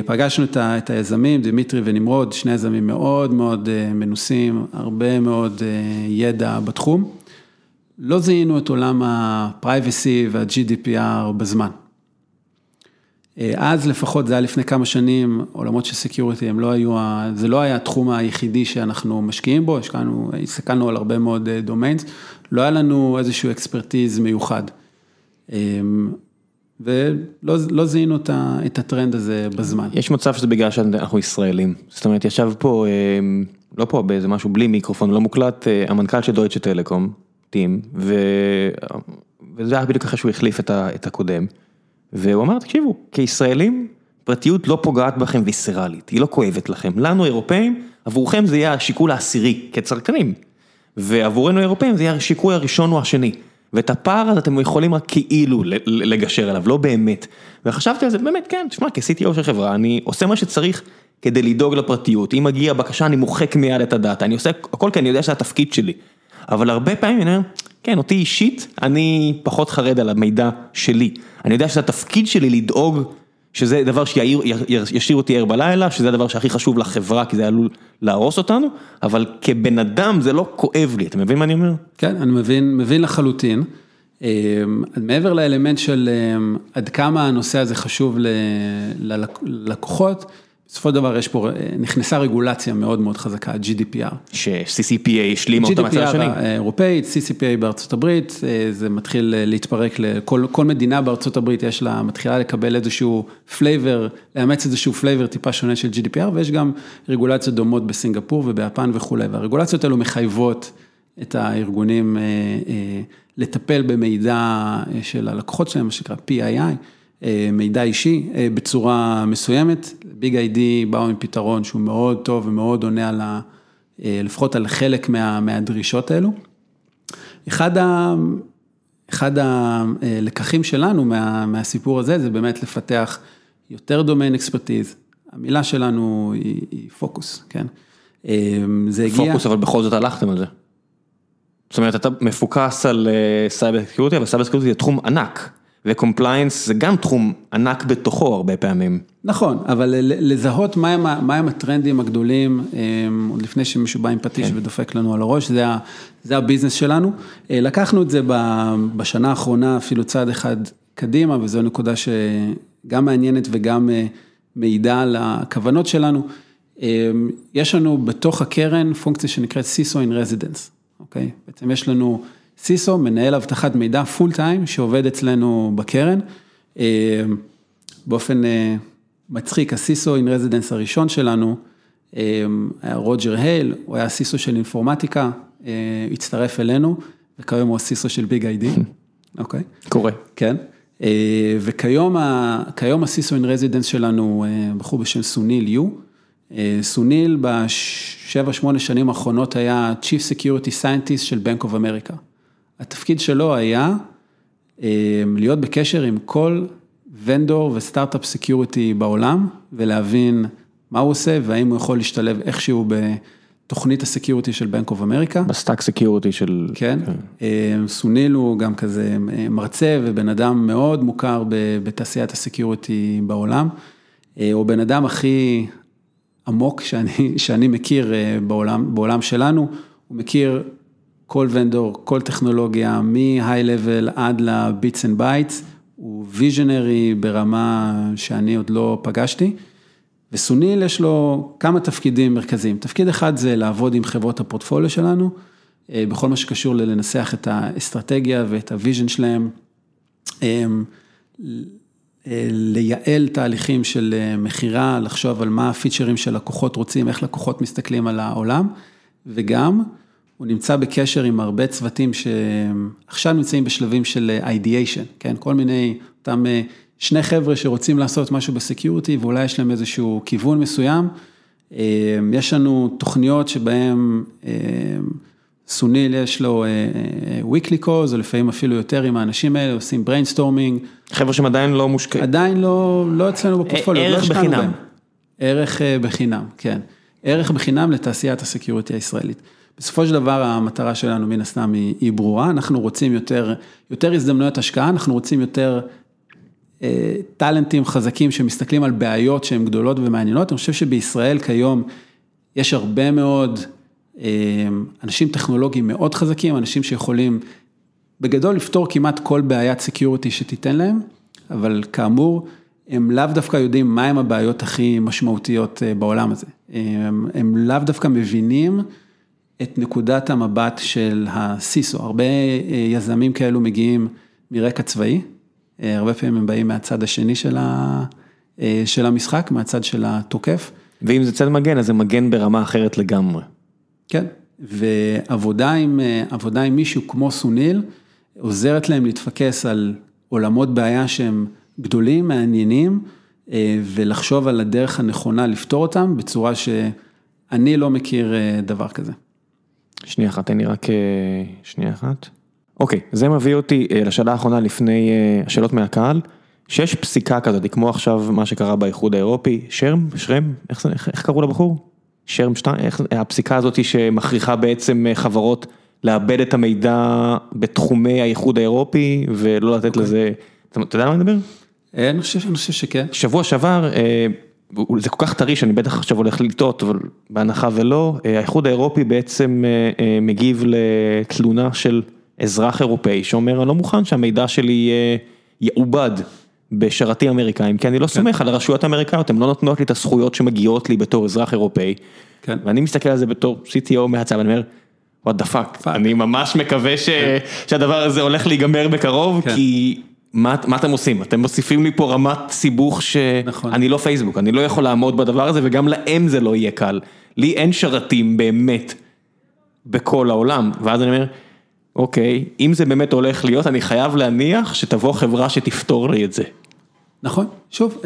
פגשנו את היזמים, דמיטרי ונמרוד, שני יזמים מאוד מאוד מנוסים, הרבה מאוד ידע בתחום. לא זיהינו את עולם ה-Privacy וה-GDPR בזמן. אז לפחות, זה היה לפני כמה שנים, עולמות של security, הם לא היו, זה לא היה התחום היחידי שאנחנו משקיעים בו, השקענו, הסתכלנו על הרבה מאוד domains, לא היה לנו איזשהו expertise מיוחד. ולא זיהינו את הטרנד הזה בזמן. יש מצב שזה בגלל שאנחנו ישראלים, זאת אומרת, ישב פה, לא פה באיזה משהו בלי מיקרופון, לא מוקלט, המנכ"ל של דויטשה טלקום, טים, וזה היה בדיוק אחרי שהוא החליף את הקודם. והוא אמר, תקשיבו, כישראלים, פרטיות לא פוגעת בכם ויסרלית, היא לא כואבת לכם. לנו אירופאים, עבורכם זה יהיה השיקול העשירי כצרכנים. ועבורנו אירופאים זה יהיה השיקול הראשון או השני. ואת הפער הזה אתם יכולים רק כאילו לגשר עליו, לא באמת. וחשבתי על זה, באמת, כן, תשמע, כ-CTO של חברה, אני עושה מה שצריך כדי לדאוג לפרטיות. אם מגיע בקשה, אני מוחק מיד את הדאטה, אני עושה הכל כי אני יודע שזה התפקיד שלי. אבל הרבה פעמים אני אומר, כן, אותי אישית, אני פחות חרד על המידע שלי. אני יודע שזה התפקיד שלי לדאוג שזה דבר שישאיר אותי ער בלילה, שזה הדבר שהכי חשוב לחברה, כי זה עלול להרוס אותנו, אבל כבן אדם זה לא כואב לי, אתה מבין מה אני אומר? כן, אני מבין, מבין לחלוטין. מעבר לאלמנט של עד כמה הנושא הזה חשוב ללקוחות, בסופו של דבר יש פה, נכנסה רגולציה מאוד מאוד חזקה, GDPR. ש-CCPA השלימה אותה מהצד השני. GDPR אירופאית, CCPA בארצות הברית, זה מתחיל להתפרק לכל מדינה בארצות הברית, יש לה, מתחילה לקבל איזשהו flavor, לאמץ איזשהו flavor טיפה שונה של GDPR, ויש גם רגולציות דומות בסינגפור וביפן וכולי, והרגולציות האלו מחייבות את הארגונים לטפל במידע של הלקוחות שלהם, מה שנקרא PII. מידע אישי בצורה מסוימת, ביג איי-די באו עם פתרון שהוא מאוד טוב ומאוד עונה על ה... לפחות על חלק מה, מהדרישות האלו. אחד, ה, אחד הלקחים שלנו מה, מהסיפור הזה זה באמת לפתח יותר דומיין אקספרטיז, המילה שלנו היא, היא פוקוס, כן? זה הגיע... פוקוס אבל בכל זאת הלכתם על זה. זאת אומרת אתה מפוקס על cyber security, אבל cyber security זה תחום ענק. ו compliance זה גם תחום ענק בתוכו הרבה פעמים. נכון, אבל לזהות מהם הטרנדים הגדולים, עוד לפני שמישהו בא עם פטיש ודופק לנו על הראש, זה הביזנס שלנו. לקחנו את זה בשנה האחרונה אפילו צעד אחד קדימה, וזו נקודה שגם מעניינת וגם מעידה על הכוונות שלנו. יש לנו בתוך הקרן פונקציה שנקראת CISO in residence, אוקיי? בעצם יש לנו... CISO, מנהל אבטחת מידע full time שעובד אצלנו בקרן. באופן מצחיק, ה CISO in residence הראשון שלנו היה רוג'ר הייל, הוא היה CISO של אינפורמטיקה, הצטרף אלינו, וכיום הוא ה CISO של BigID, אוקיי? קורה. כן. וכיום ה CISO in residence שלנו, בחור בשם סוניל יו. סוניל בשבע, שמונה שנים האחרונות היה Chief Security Scientist של Bank of America. התפקיד שלו היה להיות בקשר עם כל vendor וסטארט-אפ security בעולם, ולהבין מה הוא עושה, והאם הוא יכול להשתלב איכשהו בתוכנית ה security של Bank of America. ב stack security של... כן, סוניל הוא גם כזה מרצה ובן אדם מאוד מוכר בתעשיית ה security בעולם. הוא בן אדם הכי עמוק שאני, שאני מכיר בעולם, בעולם שלנו, הוא מכיר כל vendor, כל טכנולוגיה, מ-high level עד ל-bits and bytes, הוא visionary ברמה שאני עוד לא פגשתי, וסוניל יש לו כמה תפקידים מרכזיים. תפקיד אחד זה לעבוד עם חברות הפורטפוליו שלנו, בכל מה שקשור ללנסח את האסטרטגיה ואת ה vision שלהם, לייעל תהליכים של מכירה, לחשוב על מה הפיצ'רים שלקוחות רוצים, איך לקוחות מסתכלים על העולם, וגם, הוא נמצא בקשר עם הרבה צוותים שעכשיו נמצאים בשלבים של ideation, כן, כל מיני, אותם שני חבר'ה שרוצים לעשות משהו ב security ואולי יש להם איזשהו כיוון מסוים. יש לנו תוכניות שבהן סוניל יש לו weekly calls, או לפעמים אפילו יותר עם האנשים האלה, עושים brainstorming. חבר'ה שהם עדיין לא מושקעים. עדיין לא, לא אצלנו בפורטפוליו. ערך לא בחינם. בהם. ערך בחינם, כן. ערך בחינם לתעשיית הסקיוריטי הישראלית. בסופו של דבר המטרה שלנו מן הסתם היא, היא ברורה, אנחנו רוצים יותר, יותר הזדמנויות השקעה, אנחנו רוצים יותר אה, טאלנטים חזקים שמסתכלים על בעיות שהן גדולות ומעניינות, אני חושב שבישראל כיום יש הרבה מאוד אה, אנשים טכנולוגיים מאוד חזקים, אנשים שיכולים בגדול לפתור כמעט כל בעיית security שתיתן להם, אבל כאמור, הם לאו דווקא יודעים מהם הבעיות הכי משמעותיות אה, בעולם הזה. הם, הם לאו דווקא מבינים את נקודת המבט של ה CISO. הרבה אה, יזמים כאלו מגיעים מרקע צבאי, אה, הרבה פעמים הם באים מהצד השני של, ה, של המשחק, מהצד של התוקף. ואם זה צד מגן, אז זה מגן ברמה אחרת לגמרי. כן, ועבודה עם, עם מישהו כמו סוניל, עוזרת להם להתפקס על עולמות בעיה שהם גדולים, מעניינים, ולחשוב על הדרך הנכונה לפתור אותם בצורה שאני לא מכיר דבר כזה. שנייה אחת, תן לי רק שנייה אחת. אוקיי, זה מביא אותי לשאלה האחרונה לפני השאלות מהקהל, שיש פסיקה כזאת, כמו עכשיו מה שקרה באיחוד האירופי, שרם, שרם, איך, איך, איך קראו לבחור? שרם שטיין, איך, הפסיקה הזאת שמכריחה בעצם חברות לאבד את המידע בתחומי האיחוד האירופי ולא לתת okay. לזה, אתה יודע מה אני מדבר? אני חושב, אני חושב שכן. שבוע שעבר, זה כל כך טרי שאני בטח עכשיו הולך לטעות, אבל בהנחה ולא, האיחוד האירופי בעצם מגיב לתלונה של אזרח אירופאי שאומר, אני לא מוכן שהמידע שלי יעובד בשרתים אמריקאים, כי אני לא סומך על הרשויות האמריקאיות, הן לא נותנות לי את הזכויות שמגיעות לי בתור אזרח אירופאי, כן. ואני מסתכל על זה בתור CTO מהצד, ואני אומר, what the fuck, אני ממש מקווה ש... שהדבר הזה הולך להיגמר בקרוב, כן. כי מה, מה אתם עושים? אתם מוסיפים לי פה רמת סיבוך שאני נכון. לא פייסבוק, אני לא יכול לעמוד בדבר הזה, וגם להם זה לא יהיה קל. לי אין שרתים באמת בכל העולם, ואז אני אומר, אוקיי, אם זה באמת הולך להיות, אני חייב להניח שתבוא חברה שתפתור לי את זה. נכון, שוב,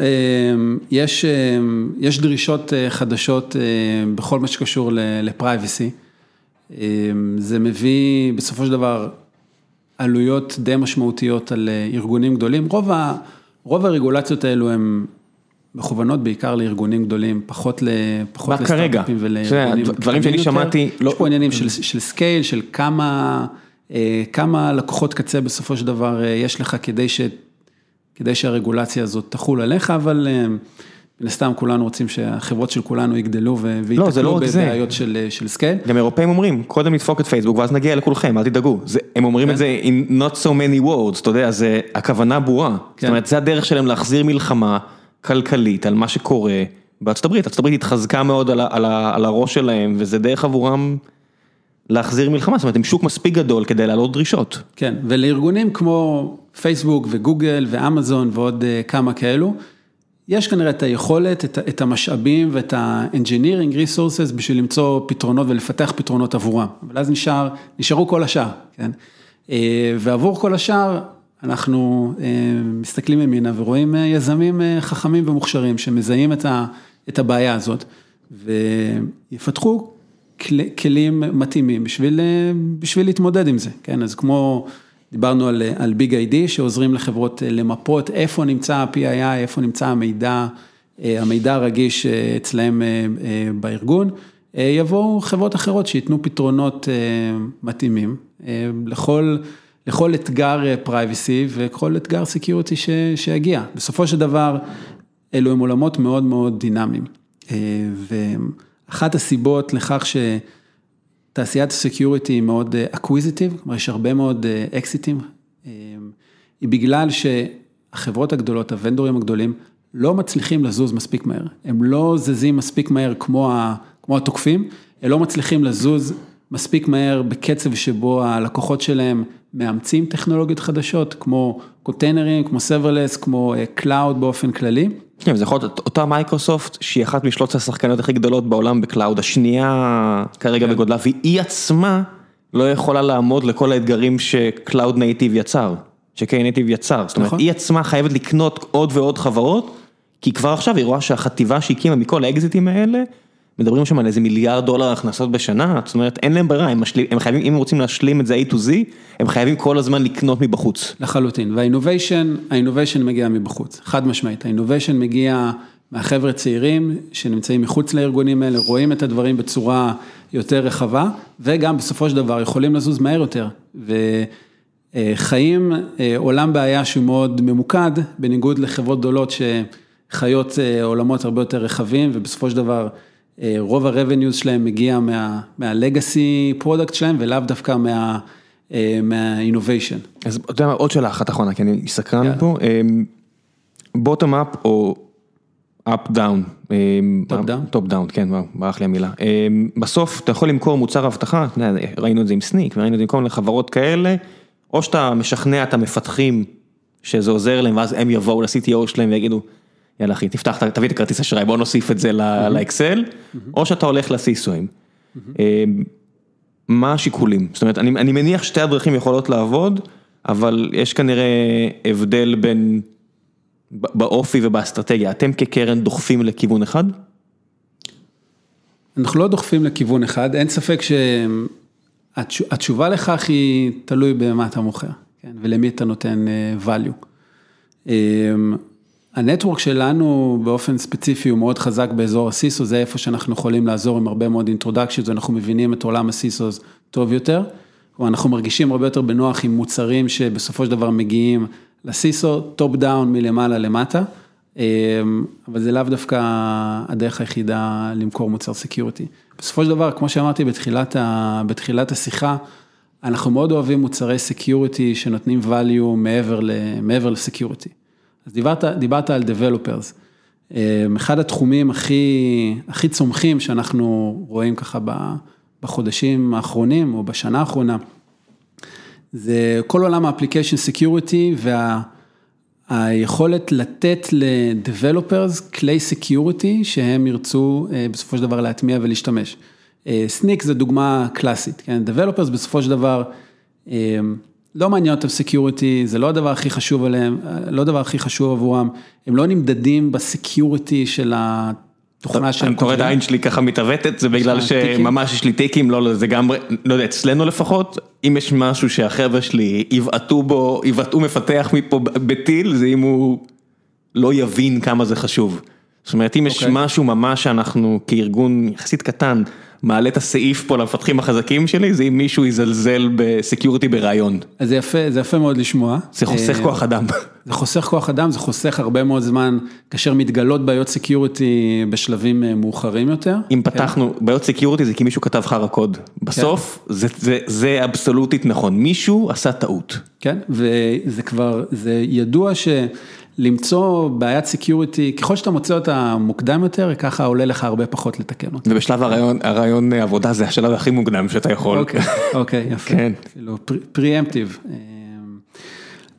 יש, יש דרישות חדשות בכל מה שקשור לפרייבסי. זה מביא בסופו של דבר עלויות די משמעותיות על ארגונים גדולים. רוב, ה, רוב הרגולציות האלו הן מכוונות בעיקר לארגונים גדולים, פחות, פחות לסטארט-אפים ולארגונים. דברים שאני שמעתי. לא... יש פה עניינים של, של scale, של כמה, כמה לקוחות קצה בסופו של דבר יש לך כדי, ש, כדי שהרגולציה הזאת תחול עליך, אבל מן הסתם כולנו רוצים שהחברות של כולנו יגדלו ויתקלו לא, בבעיות של, של scale. גם אירופאים אומרים, קודם נדפוק את פייסבוק ואז נגיע לכולכם, אל תדאגו. זה, הם אומרים כן. את זה in not so many words, אתה יודע, זה הכוונה ברורה. כן. זאת אומרת, זה הדרך שלהם להחזיר מלחמה כלכלית על מה שקורה בארצות הברית. ארצות הברית התחזקה מאוד על, על, על הראש שלהם, וזה דרך עבורם להחזיר מלחמה, זאת אומרת, הם שוק מספיק גדול כדי להעלות דרישות. כן, ולארגונים כמו פייסבוק וגוגל ואמזון ועוד כמה כאלו, יש כנראה את היכולת, את, את המשאבים ואת ה-engineering resources בשביל למצוא פתרונות ולפתח פתרונות עבורם, אבל אז נשאר, נשארו כל השאר, כן? ועבור כל השאר, אנחנו מסתכלים ימינה ורואים יזמים חכמים ומוכשרים שמזהים את, ה, את הבעיה הזאת, ויפתחו כלים מתאימים בשביל, בשביל להתמודד עם זה, כן? אז כמו... דיברנו על, על ביג איי-די שעוזרים לחברות למפות איפה נמצא ה-PII, איפה נמצא המידע, המידע הרגיש אצלהם בארגון, יבואו חברות אחרות שייתנו פתרונות מתאימים לכל, לכל אתגר privacy וכל אתגר security שיגיע. בסופו של דבר, אלו הם עולמות מאוד מאוד דינמיים. ואחת הסיבות לכך ש... תעשיית ה security היא מאוד acquisitive, כלומר יש הרבה מאוד אקזיטים, היא בגלל שהחברות הגדולות, הוונדורים הגדולים, לא מצליחים לזוז מספיק מהר, הם לא זזים מספיק מהר כמו, ה, כמו התוקפים, הם לא מצליחים לזוז מספיק מהר בקצב שבו הלקוחות שלהם מאמצים טכנולוגיות חדשות, כמו קונטיינרים, כמו serverless, כמו cloud באופן כללי. כן, זה יכול להיות אותה מייקרוסופט שהיא אחת משלוש השחקנות הכי גדולות בעולם ב cloud, השנייה כרגע בגודלה, והיא עצמה לא יכולה לעמוד לכל האתגרים ש cloud native יצר, ש K native יצר, זאת אומרת, היא עצמה חייבת לקנות עוד ועוד חברות, כי כבר עכשיו היא רואה שהחטיבה שהקימה מכל האקזיטים האלה, מדברים שם על איזה מיליארד דולר הכנסות בשנה, זאת אומרת אין להם ברירה, הם, משלים, הם חייבים, אם הם רוצים להשלים את זה A to Z, הם חייבים כל הזמן לקנות מבחוץ. לחלוטין, והאינוביישן, האינוביישן מגיע מבחוץ, חד משמעית, האינוביישן מגיע מהחבר'ה צעירים שנמצאים מחוץ לארגונים האלה, רואים את הדברים בצורה יותר רחבה, וגם בסופו של דבר יכולים לזוז מהר יותר, וחיים עולם בעיה שהוא מאוד ממוקד, בניגוד לחברות גדולות שחיות עולמות הרבה יותר רחבים, ובסופו של דבר רוב ה-revenues שלהם מגיע מה-legacy product שלהם, ולאו דווקא מה-innovation. אז אתה יודע מה, עוד שאלה אחת אחרונה, כי אני סקרן פה, bottom up או up down, top down, top down, כן, ברח לי המילה, בסוף אתה יכול למכור מוצר אבטחה, ראינו את זה עם סניק, וראינו את זה עם כל מיני חברות כאלה, או שאתה משכנע את המפתחים שזה עוזר להם, ואז הם יבואו ל-CTO שלהם ויגידו, יאללה אחי, תפתח, תביא את הכרטיס אשראי, בוא נוסיף את זה לאקסל, או שאתה הולך לסיסויים. מה השיקולים? זאת אומרת, אני מניח שתי הדרכים יכולות לעבוד, אבל יש כנראה הבדל בין, באופי ובאסטרטגיה, אתם כקרן דוחפים לכיוון אחד? אנחנו לא דוחפים לכיוון אחד, אין ספק שהתשובה לכך היא תלוי במה אתה מוכר, ולמי אתה נותן value. ה network שלנו באופן ספציפי הוא מאוד חזק באזור ה CISO, זה איפה שאנחנו יכולים לעזור עם הרבה מאוד אינטרודקציות, ואנחנו מבינים את עולם ה CISO טוב יותר. כלומר, אנחנו מרגישים הרבה יותר בנוח עם מוצרים שבסופו של דבר מגיעים ל CISO, top down מלמעלה למטה, אבל זה לאו דווקא הדרך היחידה למכור מוצר סקיורטי. בסופו של דבר, כמו שאמרתי בתחילת השיחה, אנחנו מאוד אוהבים מוצרי סקיורטי שנותנים value מעבר לסקיורטי. אז דיברת, דיברת על Developers, אחד התחומים הכי, הכי צומחים שאנחנו רואים ככה בחודשים האחרונים או בשנה האחרונה, זה כל עולם ה-Application Security והיכולת לתת ל Developers כלי Security שהם ירצו בסופו של דבר להטמיע ולהשתמש. Snyk זה דוגמה קלאסית, כן? Developers בסופו של דבר, לא מעניין אותם security, זה לא הדבר הכי חשוב עליהם, לא הדבר הכי חשוב עבורם, הם לא נמדדים ב security של התוכנה שהם כותבים. אני קורא את העין שלי ככה מתעוותת, זה בגלל שממש יש לי טיקים, לא, זה גם, לא יודע, אצלנו לפחות, אם יש משהו שהחבר'ה שלי יבעטו בו, יבעטו מפתח מפה בטיל, זה אם הוא לא יבין כמה זה חשוב. זאת אומרת, אם יש משהו ממש שאנחנו כארגון יחסית קטן, מעלה את הסעיף פה למפתחים החזקים שלי, זה אם מישהו יזלזל בסקיורטי ברעיון. אז זה יפה, זה יפה מאוד לשמוע. זה חוסך כוח אדם. זה חוסך כוח אדם, זה חוסך הרבה מאוד זמן, כאשר מתגלות בעיות סקיורטי בשלבים מאוחרים יותר. אם פתחנו, בעיות סקיורטי זה כי מישהו כתב חרא קוד. בסוף, זה אבסולוטית נכון, מישהו עשה טעות. כן, וזה כבר, זה ידוע ש... למצוא בעיית security, ככל שאתה מוצא אותה מוקדם יותר, ככה עולה לך הרבה פחות לתקן אותה. ובשלב הראיון עבודה זה השלב הכי מוקדם שאתה יכול. אוקיי, אוקיי, יפה. כן. כאילו, preemptive.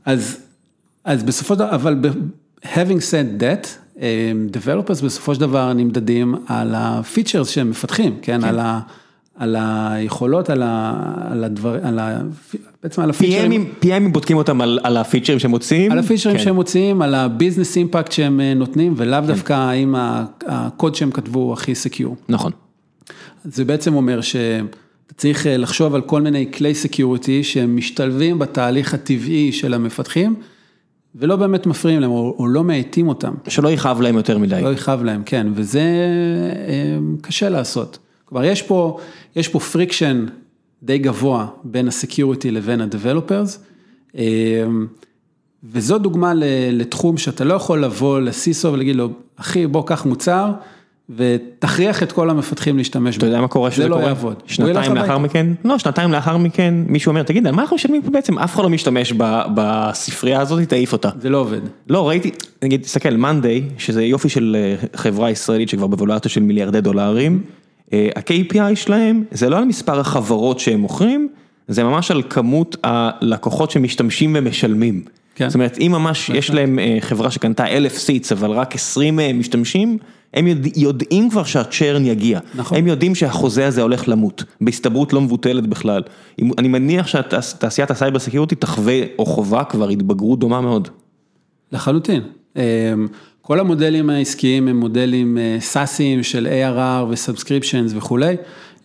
אז בסופו של דבר, אבל having said that, developers בסופו של דבר נמדדים על ה features שהם מפתחים, כן? על ה... על היכולות, על הדבר, על ה... בעצם על הפיצ'רים. PM ים בודקים אותם על הפיצ'רים שהם מוציאים? על הפיצ'רים שהם מוציאים, על ה business impact שהם נותנים, ולאו דווקא האם הקוד שהם כתבו הוא הכי secure. נכון. זה בעצם אומר שאתה צריך לחשוב על כל מיני כלי security שהם משתלבים בתהליך הטבעי של המפתחים, ולא באמת מפריעים להם, או לא מאטים אותם. שלא יכאב להם יותר מדי. לא יכאב להם, כן, וזה קשה לעשות. כלומר, יש פה, יש פה friction די גבוה בין ה security לבין ה Developers, וזו דוגמה לתחום שאתה לא יכול לבוא ל CISO ולהגיד לו, אחי, בוא קח מוצר, ותכריח את כל המפתחים להשתמש בו. אתה יודע מה קורה שזה קורה? זה לא יעבוד. שנתיים לאחר מכן? לא, שנתיים לאחר מכן מישהו אומר, תגיד, על מה אנחנו משלמים פה בעצם? אף אחד לא משתמש בספרייה הזאת, תעיף אותה. זה לא עובד. לא, ראיתי, נגיד, תסתכל, Monday, שזה יופי של חברה ישראלית שכבר בוולואציה של מיליארדי דולרים, ה KPI שלהם זה לא על מספר החברות שהם מוכרים, זה ממש על כמות הלקוחות שמשתמשים ומשלמים. זאת אומרת, אם ממש יש להם חברה שקנתה אלף seats, אבל רק עשרים משתמשים, הם יודעים כבר שה churn יגיע. הם יודעים שהחוזה הזה הולך למות, בהסתברות לא מבוטלת בכלל. אני מניח שתעשיית הסייבר סקיורטי תחווה או חובה כבר התבגרות דומה מאוד. לחלוטין. כל המודלים העסקיים הם מודלים סאסיים של ARR ו-subscriptions וכולי.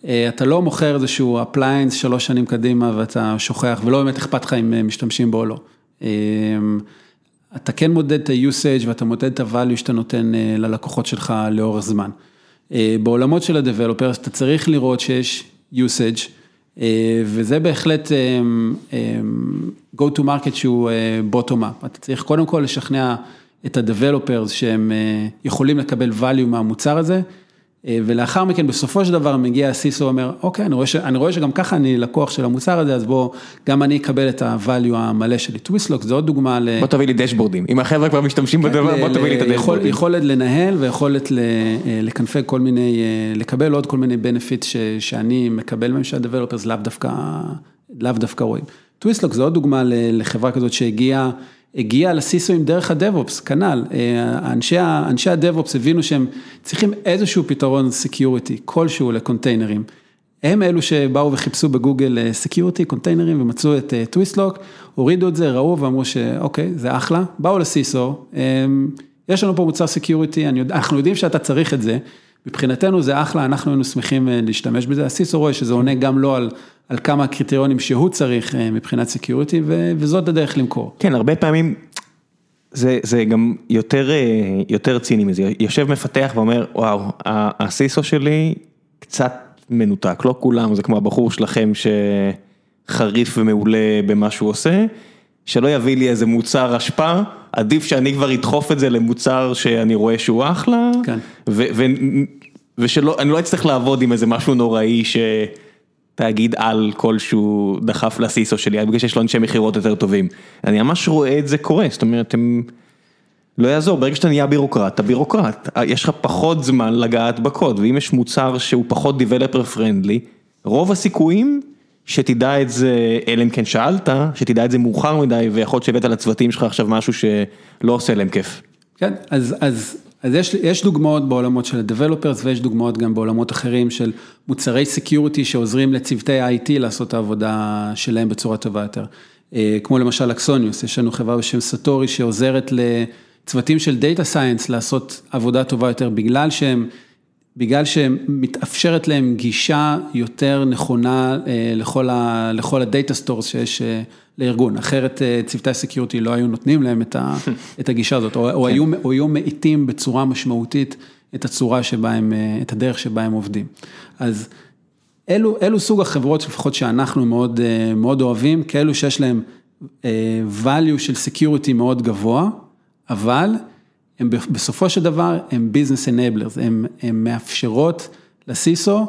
אתה לא מוכר איזשהו appliance שלוש שנים קדימה ואתה שוכח ולא באמת אכפת לך אם משתמשים בו או לא. אתה כן מודד את ה-usage ואתה מודד את ה-value שאתה נותן ללקוחות שלך לאורך זמן. בעולמות של ה-Developers אתה צריך לראות שיש usage. וזה בהחלט go to market שהוא bottom up, אתה צריך קודם כל לשכנע את ה-Developers שהם יכולים לקבל value מהמוצר הזה. ולאחר מכן בסופו של דבר מגיע ה-CISO ואומר, אוקיי, אני רואה, ש, אני רואה שגם ככה אני לקוח של המוצר הזה, אז בוא, גם אני אקבל את ה-value המלא שלי. טוויסלוק זה עוד דוגמה ל... בוא תביא לי דשבורדים, אם החבר'ה כבר משתמשים בדבר, בוא תביא לי את הדשבורדים. יכולת לנהל ויכולת לקנפג כל מיני, לקבל עוד כל מיני benefits שאני מקבל מהם שה Developers לאו דווקא, לאו דווקא רואים. Twistlock זה עוד דוגמה לחברה כזאת שהגיעה, הגיע ל CISO ים דרך ה DevOps, כנ"ל, אנשי אנשי ה DevOps הבינו שהם צריכים איזשהו פתרון security, כלשהו לקונטיינרים. הם אלו שבאו וחיפשו בגוגל security, קונטיינרים ומצאו את Twistlock, הורידו את זה, ראו ואמרו שאוקיי, זה אחלה, באו ל CISO, יש לנו פה מוצר security, אנחנו יודעים שאתה צריך את זה, מבחינתנו זה אחלה, אנחנו היינו שמחים להשתמש בזה, ה CISO רואה שזה עונה גם לא על... על כמה קריטריונים שהוא צריך מבחינת security, וזאת הדרך למכור. כן, הרבה פעמים זה זה גם יותר יותר ציני מזה, יושב מפתח ואומר, וואו, ה CISO שלי קצת מנותק, לא כולם, זה כמו הבחור שלכם שחריף ומעולה במה שהוא עושה, שלא יביא לי איזה מוצר אשפה, עדיף שאני כבר אדחוף את זה למוצר שאני רואה שהוא אחלה, כן. ושאני לא אצטרך לעבוד עם איזה משהו נוראי ש... תאגיד על כלשהו דחף לסיסו שלי, בגלל שיש לו אנשי מכירות יותר טובים. אני ממש רואה את זה קורה, זאת אומרת, הם... לא יעזור, ברגע שאתה נהיה בירוקרט, אתה בירוקרט, יש לך פחות זמן לגעת בקוד, ואם יש מוצר שהוא פחות Developer Friendly, רוב הסיכויים שתדע את זה, אלא אם כן שאלת, שתדע את זה מאוחר מדי, ויכול להיות שהבאת לצוותים שלך עכשיו משהו שלא עושה להם כיף. כן, אז, אז אז יש יש דוגמאות בעולמות של ה Developers ויש דוגמאות גם בעולמות אחרים של מוצרי Security שעוזרים לצוותי IT לעשות את העבודה שלהם בצורה טובה יותר. כמו למשל Axonius, יש לנו חברה בשם Satori שעוזרת לצוותים של Data Science לעשות עבודה טובה יותר בגלל שהם, בגלל שמתאפשרת להם גישה יותר נכונה לכל ה-Data Stores שיש. לארגון, אחרת צוותי הסקיורטי לא היו נותנים להם את הגישה הזאת, או היו מאיטים בצורה משמעותית את הצורה שבה הם, את הדרך שבה הם עובדים. אז אלו אלו סוג החברות לפחות שאנחנו מאוד מאוד אוהבים, כאלו שיש להם value של סקיורטי מאוד גבוה, אבל הם בסופו של דבר הם business enablers, הם מאפשרות לסיסו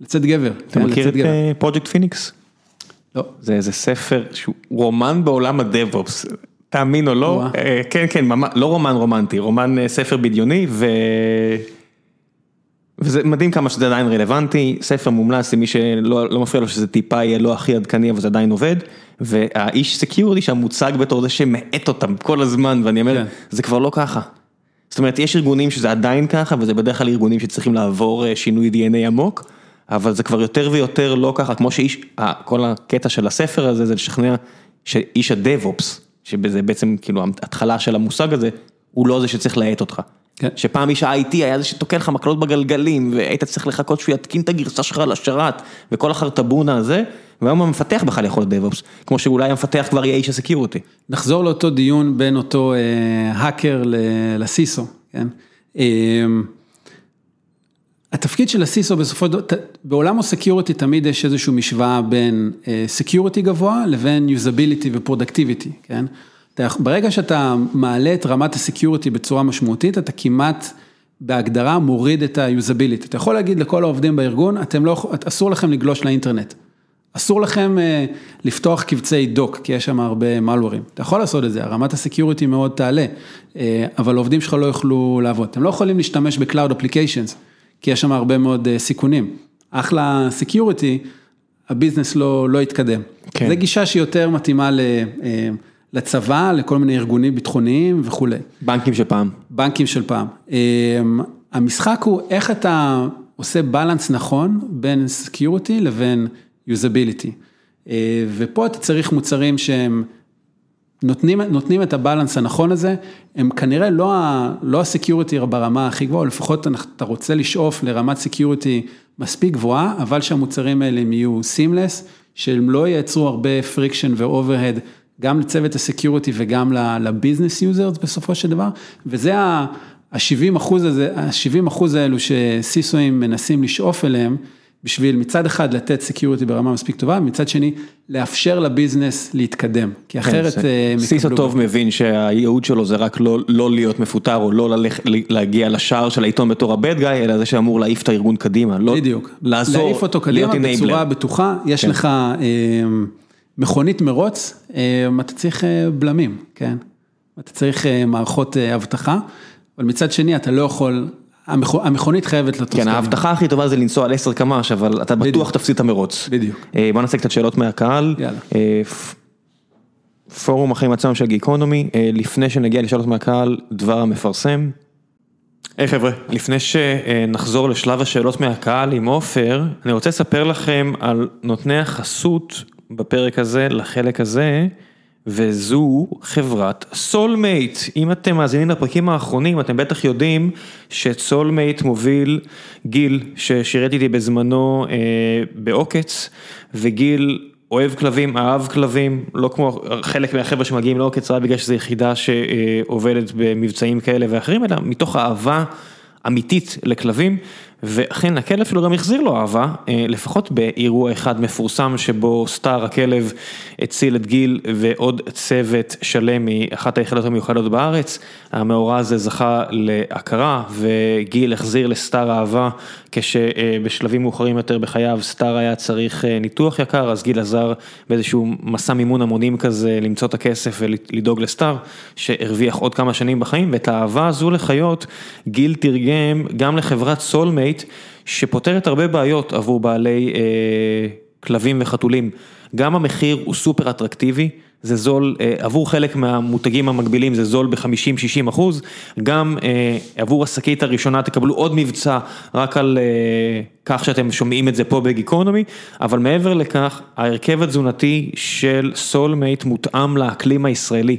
לצאת גבר. אתה מכיר את פרויקט פיניקס? לא. זה איזה ספר שהוא רומן בעולם הדב-אופס, תאמין או לא, כן כן, לא רומן רומנטי, רומן ספר בדיוני ו... וזה מדהים כמה שזה עדיין רלוונטי, ספר מומלץ למי שלא לא מפריע לו שזה טיפה יהיה לא הכי עדכני אבל זה עדיין עובד, והאיש סקיורטי שם מוצג בתור זה שמאט אותם כל הזמן ואני אומר, כן. זה כבר לא ככה. זאת אומרת יש ארגונים שזה עדיין ככה וזה בדרך כלל ארגונים שצריכים לעבור שינוי DNA עמוק. אבל זה כבר יותר ויותר לא ככה, כמו שאיש, כל הקטע של הספר הזה זה לשכנע שאיש הדב-אופס, שזה בעצם כאילו התחלה של המושג הזה, הוא לא זה שצריך להאט אותך. כן. שפעם איש ה-IT היה זה שתוקע לך מקלות בגלגלים, והיית צריך לחכות שהוא יתקין את הגרסה שלך לשרת, וכל החרטבונה הזה, והיום המפתח בכלל יכול להיות DevOps, כמו שאולי המפתח כבר יהיה איש ה security. נחזור לאותו דיון בין אותו האקר ל CISO, כן? התפקיד של ה CISO בסופו של דבר, בעולם ה security תמיד יש איזושהי משוואה בין security גבוה לבין usability ו productivity, כן? ברגע שאתה מעלה את רמת ה security בצורה משמעותית, אתה כמעט בהגדרה מוריד את ה usability. אתה יכול להגיד לכל העובדים בארגון, אתם לא, אסור לכם לגלוש לאינטרנט. אסור לכם לפתוח קבצי doc, כי יש שם הרבה מלוורים. אתה יכול לעשות את זה, רמת ה security מאוד תעלה, אבל העובדים שלך לא יוכלו לעבוד. אתם לא יכולים להשתמש ב Cloud Applications. כי יש שם הרבה מאוד סיכונים. אחלה security, ה business לא לא יתקדם. כן. זו גישה שיותר מתאימה לצבא, לכל מיני ארגונים ביטחוניים וכולי. בנקים של פעם. בנקים של פעם. המשחק הוא איך אתה עושה balance נכון בין security לבין usability. ופה אתה צריך מוצרים שהם נותנים, נותנים את ה balance הנכון הזה, הם כנראה לא, ה, לא ה security ברמה הכי גבוהה, לפחות אתה רוצה לשאוף לרמת security מספיק גבוהה, אבל שהמוצרים האלה הם יהיו seamless, שהם לא ייצרו הרבה friction ו overhead, גם לצוות ה security וגם ל business users בסופו של דבר, וזה ה-70 אחוז הזה, ה-70 אחוז האלו ש CISO אים מנסים לשאוף אליהם, בשביל מצד אחד לתת security ברמה מספיק טובה, ומצד שני לאפשר ל business להתקדם, כי כן, אחרת יקבלו... CISO טוב מבין שהייעוד שלו זה רק לא, לא להיות מפוטר או לא להגיע לשער של העיתון בתור ה bad guy, אלא זה שאמור להעיף את הארגון קדימה, לא בדיוק, לעזור, להעיף אותו קדימה בצורה בטוחה, יש כן. לך אה, מכונית מרוץ, אה, אתה צריך אה, בלמים, כן, אתה צריך אה, מערכות אבטחה, אבל מצד שני אתה לא יכול המכונית חייבת לטוס. כן, ההבטחה הכי טובה זה לנסוע על 10 קמ"ש, אבל אתה בטוח תפסיד את המרוץ. בדיוק. בוא נעשה קצת שאלות מהקהל. יאללה. פורום החיים עצמם של גיקונומי, לפני שנגיע לשאלות מהקהל, דבר המפרסם. היי חבר'ה, לפני שנחזור לשלב השאלות מהקהל עם עופר, אני רוצה לספר לכם על נותני החסות בפרק הזה, לחלק הזה. וזו חברת סולמייט. אם אתם מאזינים לפרקים האחרונים, אתם בטח יודעים שסולמייט מוביל גיל, ששירת איתי בזמנו אה, בעוקץ, וגיל אוהב כלבים, אהב כלבים, לא כמו חלק מהחבר'ה שמגיעים לעוקץ, רק בגלל שזו יחידה שעובדת במבצעים כאלה ואחרים, אלא מתוך אהבה אמיתית לכלבים, ואכן הכלב שלו גם החזיר לו אהבה, אה, לפחות באירוע אחד מפורסם שבו סטאר הכלב הציל את גיל ועוד צוות שלם מאחת היחידות המיוחדות בארץ, המאורע הזה זכה להכרה וגיל החזיר לסטאר אהבה כשבשלבים מאוחרים יותר בחייו סטאר היה צריך אה, ניתוח יקר, אז גיל עזר באיזשהו מסע מימון המונים כזה למצוא את הכסף ולדאוג לסטאר, שהרוויח עוד כמה שנים בחיים, ואת האהבה הזו לחיות גיל תרגם גם לחברת סולמייט. חקלאית שפותרת הרבה בעיות עבור בעלי אה, כלבים וחתולים. גם המחיר הוא סופר אטרקטיבי, זה זול, אה, עבור חלק מהמותגים המקבילים זה זול ב-50-60 אחוז, גם אה, עבור השקית הראשונה תקבלו עוד מבצע רק על אה, כך שאתם שומעים את זה פה בגיקונומי, אבל מעבר לכך, ההרכב התזונתי של סולמייט מותאם לאקלים הישראלי.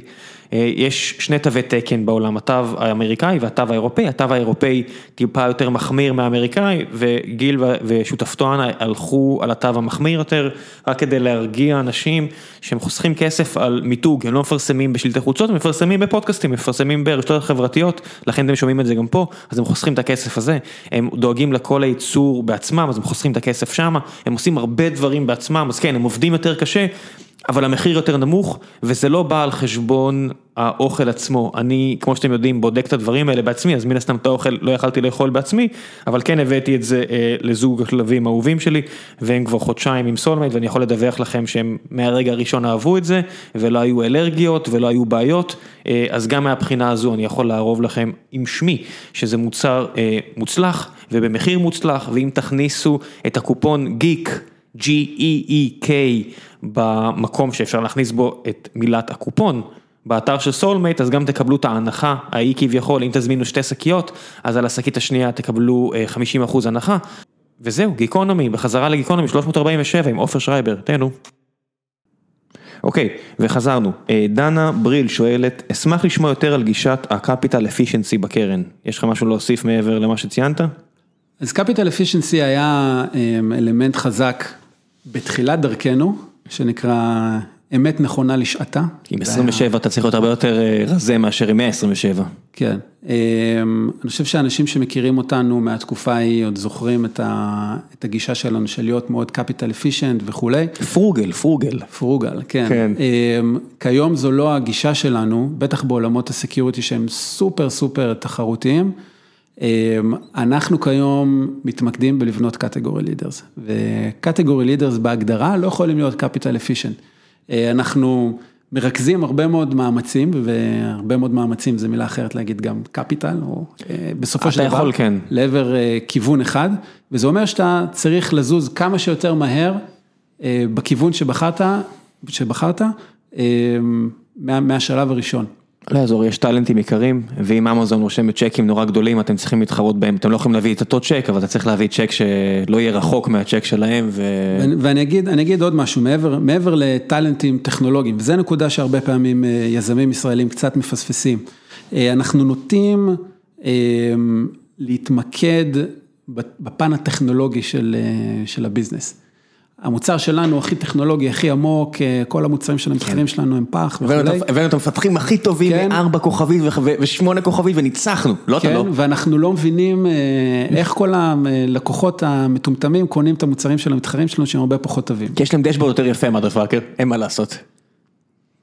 אה, יש שני תווי תקן בעולם, התו האמריקאי והתו האירופאי, התו האירופאי טיפה יותר מחמיר מהאמריקאי וגיל ושותפתו הלכו על התו המחמיר יותר, רק כדי להרגיע אנשים שהם חוסכים כסף על מיתוג, הם לא מפרסמים בשלטי חוצות, הם מפרסמים בפודקאסטים, מפרסמים ברשתות החברתיות, לכן אתם שומעים את זה גם פה, אז הם חוסכים את הכסף הזה, הם דואגים לכל הייצור בעצמם, אז הם חוסכים את הכסף שם, הם עושים הרבה דברים בעצמם, אז כן, הם עובדים יותר קשה. אבל המחיר יותר נמוך, וזה לא בא על חשבון האוכל עצמו. אני, כמו שאתם יודעים, בודק את הדברים האלה בעצמי, אז מן הסתם את האוכל לא יכלתי לאכול בעצמי, אבל כן הבאתי את זה אה, לזוג הכלבים האהובים שלי, והם כבר חודשיים עם סולמייט, ואני יכול לדווח לכם שהם מהרגע הראשון אהבו את זה, ולא היו אלרגיות ולא היו בעיות, אה, אז גם מהבחינה הזו אני יכול לערוב לכם עם שמי, שזה מוצר אה, מוצלח, ובמחיר מוצלח, ואם תכניסו את הקופון geek, G-E-E-K, במקום שאפשר להכניס בו את מילת הקופון. באתר של סולמייט אז גם תקבלו את ההנחה ההיא כביכול אם תזמינו שתי שקיות אז על השקית השנייה תקבלו 50% אה, הנחה וזהו גיקונומי בחזרה לגיקונומי 347 עם עופר שרייבר תהנו. אוקיי וחזרנו אה, דנה בריל שואלת אשמח לשמוע יותר על גישת הקפיטל אפישנסי בקרן יש לך משהו להוסיף מעבר למה שציינת? אז קפיטל אפישנסי היה אה, אלמנט חזק בתחילת דרכנו שנקרא אמת נכונה לשעתה. עם 27 אתה צריך להיות הרבה יותר אה, רזה מאשר עם 127. כן, אמ, אני חושב שאנשים שמכירים אותנו מהתקופה ההיא עוד זוכרים את הגישה שלנו של להיות מאוד capital efficient וכולי. frugal, frugal. frugal, כן. כן. אמ, כיום זו לא הגישה שלנו, בטח בעולמות ה security שהם סופר סופר תחרותיים. אמ, אנחנו כיום מתמקדים בלבנות category leaders, ו category leaders בהגדרה לא יכולים להיות capital efficient. אה, אנחנו מרכזים הרבה מאוד מאמצים, והרבה מאוד מאמצים זה מילה אחרת להגיד גם קפיטל, או אה, בסופו של דבר, כן. לעבר אה, כיוון אחד, וזה אומר שאתה צריך לזוז כמה שיותר מהר בכיוון שבחרת, שבחרת, מהשלב הראשון. לא יעזור, יש טאלנטים יקרים, ואם אמזון רושמת צ'קים נורא גדולים, אתם צריכים להתחרות בהם, אתם לא יכולים להביא את אותו צ'ק, אבל אתה צריך להביא צ'ק שלא יהיה רחוק מהצ'ק שלהם. ו... ואני אגיד, אגיד עוד משהו, מעבר, מעבר לטאלנטים טכנולוגיים, וזו נקודה שהרבה פעמים אה, יזמים ישראלים קצת מפספסים. אה, אנחנו נוטים אה, להתמקד בפן הטכנולוגי של, של הביזנס. המוצר שלנו הכי טכנולוגי, הכי עמוק, כל המוצרים של המתחרים כן. שלנו הם פח וכולי. הבאנו את המפתחים הכי טובים כן. מארבע כוכבית ושמונה כוכבית וניצחנו, לא כן, אתה לא. ואנחנו לא מבינים איך כל הלקוחות המטומטמים קונים את המוצרים של המתחרים שלנו שהם הרבה פחות טובים. כי יש להם דשבורד יותר יפה, מאדרפאקר, אין מה לעשות.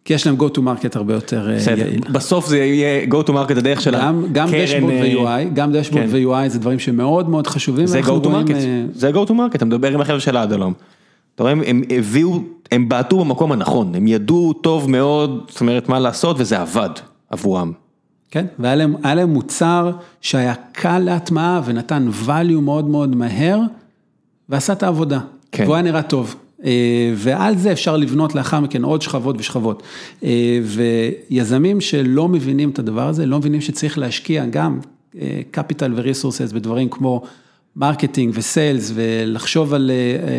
כי יש להם go to market הרבה יותר יעיל. בסוף זה יהיה go to market הדרך של הקרן. גם דשבורד ו-UI, גם דשבורד ו-UI זה דברים שמאוד מאוד חשובים. זה go to market, זה go to market, אתה מדבר עם החבר'ה של האדלום. אתה רואה, הם הביאו, הם בעטו במקום הנכון, הם ידעו טוב מאוד, זאת אומרת, מה לעשות, וזה עבד עבורם. כן, והיה להם, להם מוצר שהיה קל להטמעה ונתן value מאוד מאוד מהר, ועשה את העבודה. כן. והוא היה נראה טוב. אה, ועל זה אפשר לבנות לאחר מכן עוד שכבות ושכבות. אה, ויזמים שלא מבינים את הדבר הזה, לא מבינים שצריך להשקיע גם אה, capital ו-resources בדברים כמו marketing ו sales ולחשוב על,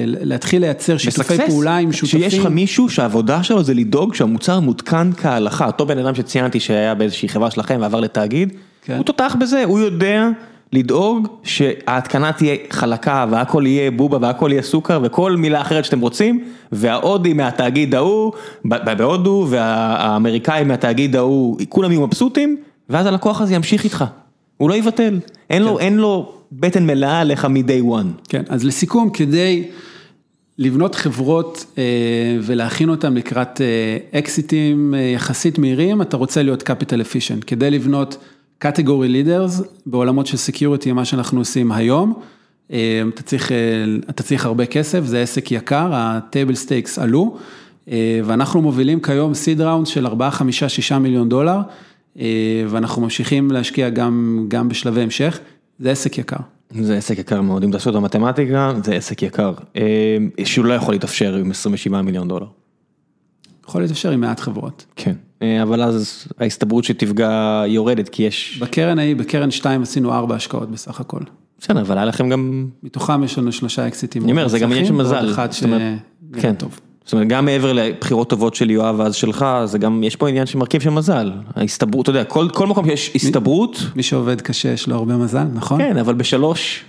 להתחיל לייצר שיתופי פעולה עם שותפים. שיש לך מישהו שהעבודה שלו זה לדאוג שהמוצר מותקן כהלכה, אותו בן אדם שציינתי שהיה באיזושהי חברה שלכם ועבר לתאגיד, כן. הוא תותח בזה, הוא יודע לדאוג שההתקנה תהיה חלקה והכל יהיה בובה והכל יהיה סוכר וכל מילה אחרת שאתם רוצים, וההודי מהתאגיד ההוא, בהודו והאמריקאים מהתאגיד ההוא, כולם יהיו מבסוטים, ואז הלקוח הזה ימשיך איתך, הוא לא יבטל, אין לו, כן. אין לו בטן מלאה עליך מ-day one. כן, אז לסיכום, כדי לבנות חברות אה, ולהכין אותן לקראת אקזיטים אה, יחסית מהירים, אתה רוצה להיות capital efficient, כדי לבנות category leaders בעולמות של security, מה שאנחנו עושים היום, אה, אתה צריך, אתה צריך הרבה כסף, זה עסק יקר, ה-table stakes עלו, ואנחנו מובילים כיום seed round של 4, 5, 6 מיליון דולר, ואנחנו ממשיכים להשקיע גם, גם בשלבי המשך. זה עסק יקר. זה עסק יקר מאוד, אם תעשו את המתמטיקה, זה עסק יקר, אה, שהוא לא יכול להתאפשר עם 27 מיליון דולר. יכול להתאפשר עם מעט חברות. כן, אה, אבל אז ההסתברות שתפגע יורדת, כי יש... בקרן ההיא, בקרן 2 עשינו 4 השקעות בסך הכל. בסדר, אבל היה לכם גם... מתוכם יש לנו שלושה אקזיטים. אני אומר, זה גם עניין של מזל. אחד שנראה כן. טוב. זאת אומרת, גם מעבר לבחירות טובות של יואב ואז שלך, זה גם, יש פה עניין של מרכיב של מזל. ההסתברות, אתה יודע, כל, כל מקום שיש הסתברות... מי, שעובד קשה יש לו הרבה מזל, נכון? כן, אבל בשלוש,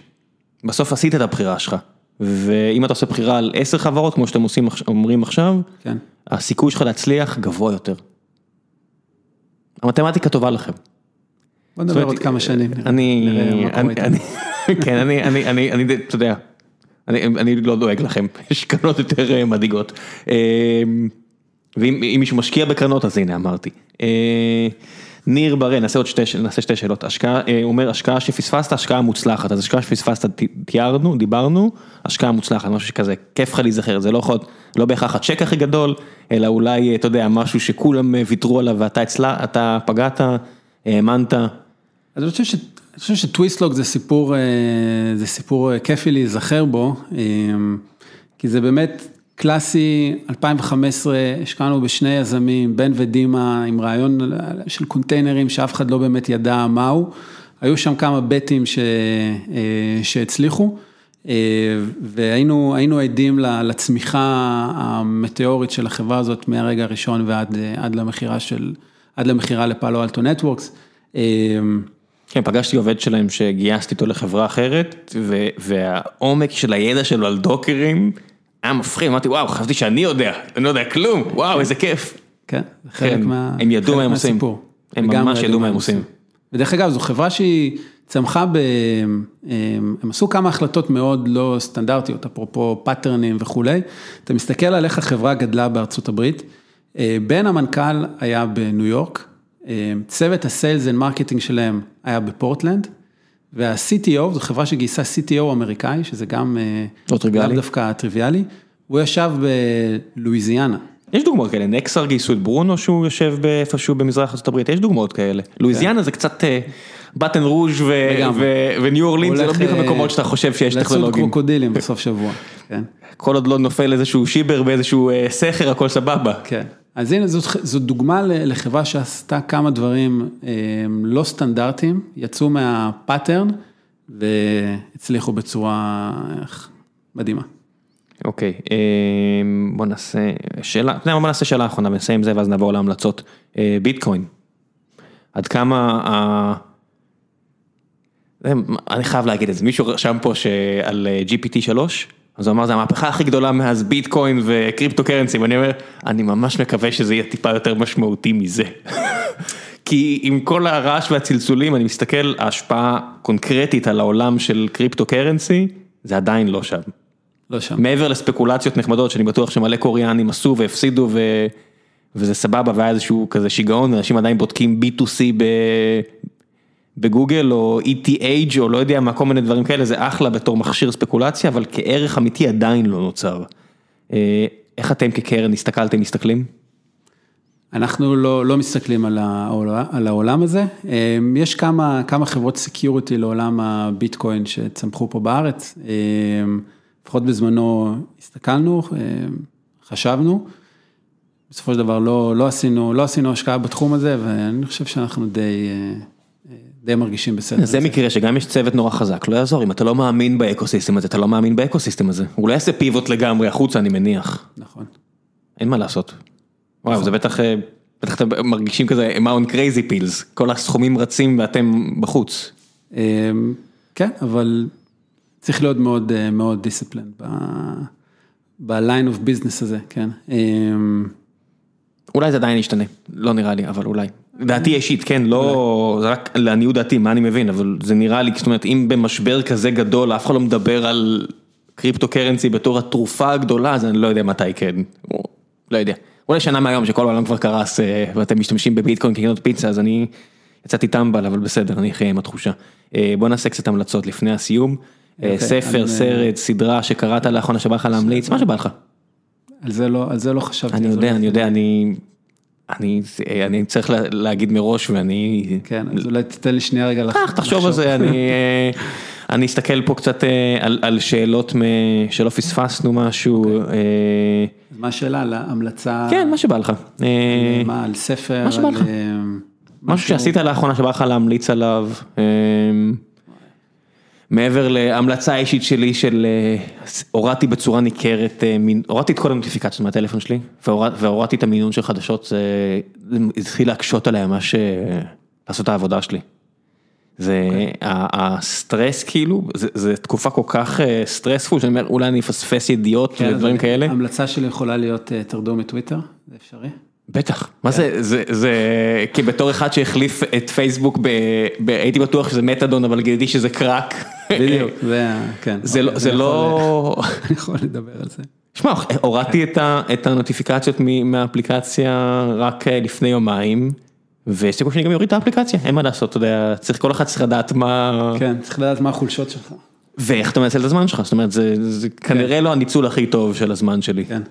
בסוף עשית את הבחירה שלך. ואם אתה עושה בחירה על עשר חברות, כמו שאתם עושים, אומרים עכשיו, כן. הסיכוי שלך להצליח גבוה יותר. המתמטיקה טובה לכם. בוא נדבר עוד כמה שנים. אני, אני, אני, כן, אני, אני, אני, אני, אתה יודע. אני אני לא דואג לכם, יש קרנות יותר אה, מדאיגות. אה, ואם מישהו משקיע בקרנות אז הנה אמרתי. אה, ניר בראל, נעשה עוד שתי, נעשה שתי שאלות, השקעה, הוא אומר השקעה שפספסת, השקעה מוצלחת, אז השקעה שפספסת תיארנו, דיברנו, השקעה מוצלחת, משהו שכזה, כיף לך להיזכר, זה לא יכול, לא בהכרח הצ'ק הכי גדול, אלא אולי, אתה יודע, משהו שכולם ויתרו עליו ואתה אצלה, אתה פגעת, האמנת. אז אני חושב ש... אני חושב שטוויסטלוג זה סיפור, אה, זה סיפור אה, כיפי להיזכר בו, אה, כי זה באמת קלאסי, 2015, השקענו בשני יזמים, בן ודימה, עם רעיון של קונטיינרים שאף אחד לא באמת ידע מהו, היו שם כמה בטים ש, שהצליחו, והיינו עדים לצמיחה המטאורית של החברה הזאת מהרגע הראשון ועד למכירה של, עד למכירה לפעלו אלטו נטוורקס. כן, פגשתי עובד שלהם שגייסתי אותו לחברה אחרת, והעומק של הידע שלו על דוקרים היה מפחיד, אמרתי וואו, חשבתי שאני יודע, אני לא יודע כלום, וואו, איזה כיף. כן, זה חלק כן, מה... הם ידעו מה הם עושים. הם ממש ידעו מה הם עושים. ודרך אגב, זו חברה שהיא צמחה ב... הם עשו כמה החלטות מאוד לא סטנדרטיות, אפרופו pattern ים וכולי. אתה מסתכל על איך החברה גדלה בארצות הברית, אה, בן המנכ"ל היה בניו יורק, צוות ה sales and marketing שלהם היה בפורטלנד, וה-CTO, זו חברה שגייסה CTO אמריקאי, שזה גם, אה, לא טריוויאלי, לאו דווקא טריוויאלי, הוא ישב בלואיזיאנה. יש דוגמאות כאלה, נקסר גייסו את ברונו שהוא יושב איפשהו במזרח ארצות הברית, יש דוגמאות כאלה. לואיזיאנה כן. זה קצת בטן רוז' וניו אורלין, זה לא בדיוק המקומות שאתה חושב שיש טכנולוגים. לצוד קרוקודילים בסוף שבוע, כן. כל עוד לא נופל איזשהו שיבר באיזשהו אה, סכר, הכל סבבה. כן. אז הנה, זאת, זאת דוגמה לחברה שעשתה כמה דברים לא סטנדרטיים, יצאו מהפאטרן והצליחו בצורה מדהימה. אוקיי, בוא נעשה שאלה, בוא נעשה שאלה אחרונה ונסיים עם זה ואז נעבור להמלצות. ביטקוין, עד כמה, אני חייב להגיד את זה, מישהו רשם פה שעל GPT 3, אז הוא אמר זה המהפכה הכי גדולה מאז ביטקוין וקריפטו קרנסי, ואני אומר, אני ממש מקווה שזה יהיה טיפה יותר משמעותי מזה. כי עם כל הרעש והצלצולים, אני מסתכל, ההשפעה קונקרטית על העולם של קריפטו קרנסי, זה עדיין לא שם. לא שם. מעבר לספקולציות נחמדות, שאני בטוח שמלא קוריאנים עשו והפסידו ו... וזה סבבה, והיה איזשהו כזה שיגעון, אנשים עדיין בודקים B2C ב... בגוגל או ETH או לא יודע מה, כל מיני דברים כאלה, זה אחלה בתור מכשיר ספקולציה, אבל כערך אמיתי עדיין לא נוצר. איך אתם כקרן הסתכלתם, מסתכלים? אנחנו לא, לא מסתכלים על, העולם, על העולם הזה, יש כמה, כמה חברות security לעולם הביטקוין שצמחו פה בארץ, לפחות בזמנו הסתכלנו, חשבנו, בסופו של דבר לא, לא עשינו, לא עשינו השקעה בתחום הזה ואני חושב שאנחנו די... די מרגישים בסדר. זה מקרה שגם יש צוות נורא חזק, לא יעזור, אם אתה לא מאמין ב ecosystem הזה, אתה לא מאמין ב ecosystem הזה. הוא לא יעשה pivot לגמרי החוצה, אני מניח. נכון. אין מה לעשות. וואו, זה בטח, בטח אתם מרגישים כזה I'm on crazy pills, כל הסכומים רצים ואתם בחוץ. כן, אבל צריך להיות מאוד מאוד disciplined ב-line of business הזה, כן. אולי זה עדיין ישתנה, לא נראה לי, אבל אולי. דעתי אישית, כן, לא, זה רק לעניות דעתי, מה אני מבין, אבל זה נראה לי, זאת אומרת, אם במשבר כזה גדול, אף אחד לא מדבר על cryptocurrency בתור התרופה הגדולה, אז אני לא יודע מתי כן, לא יודע. אולי שנה מהיום שכל העולם כבר קרס ואתם משתמשים בביטקוין כקנות פיצה, אז אני יצאתי טמבל, אבל בסדר, אני אחיה עם התחושה. בוא נעשה קצת המלצות לפני הסיום. ספר, סרט, סדרה שקראת לאחרונה שבא לך להמליץ, מה שבא לך. על זה לא, על זה לא חשבתי. אני יודע, אני יודע, אני... אני, אני צריך להגיד מראש ואני... כן, אז אולי תתן לי שנייה רגע לחשוב. תחשוב על זה, אני, אני אסתכל פה קצת על, על שאלות שלא פספסנו משהו. מה השאלה? על ההמלצה? כן, מה שבא לך. מה, על ספר? מה שבא לך. משהו שעשית לאחרונה שבא לך להמליץ עליו. מעבר להמלצה האישית שלי של הורדתי בצורה ניכרת, הורדתי את כל הנוטיפיקציות מהטלפון שלי והורדתי את המינון של חדשות, זה התחיל להקשות עליי ממש לעשות את העבודה שלי. זה הסטרס כאילו, זה תקופה כל כך stressful, שאני אומר אולי אני אפספס ידיעות ודברים כאלה. ההמלצה שלי יכולה להיות תרדו מטוויטר, זה אפשרי? בטח, מה זה, זה, כי בתור אחד שהחליף את פייסבוק, הייתי בטוח שזה מתדון, אבל גיליתי שזה קראק. בדיוק, זה, כן. זה לא... אני יכול לדבר על זה. שמע, הורדתי את הנוטיפיקציות מהאפליקציה רק לפני יומיים, ויש סיכוי שאני גם אוריד את האפליקציה, אין מה לעשות, אתה יודע, צריך, כל אחד צריך לדעת מה... כן, צריך לדעת מה החולשות שלך. ואיך אתה מנצל את הזמן שלך, זאת אומרת, זה כנראה לא הניצול הכי טוב של הזמן שלי. כן.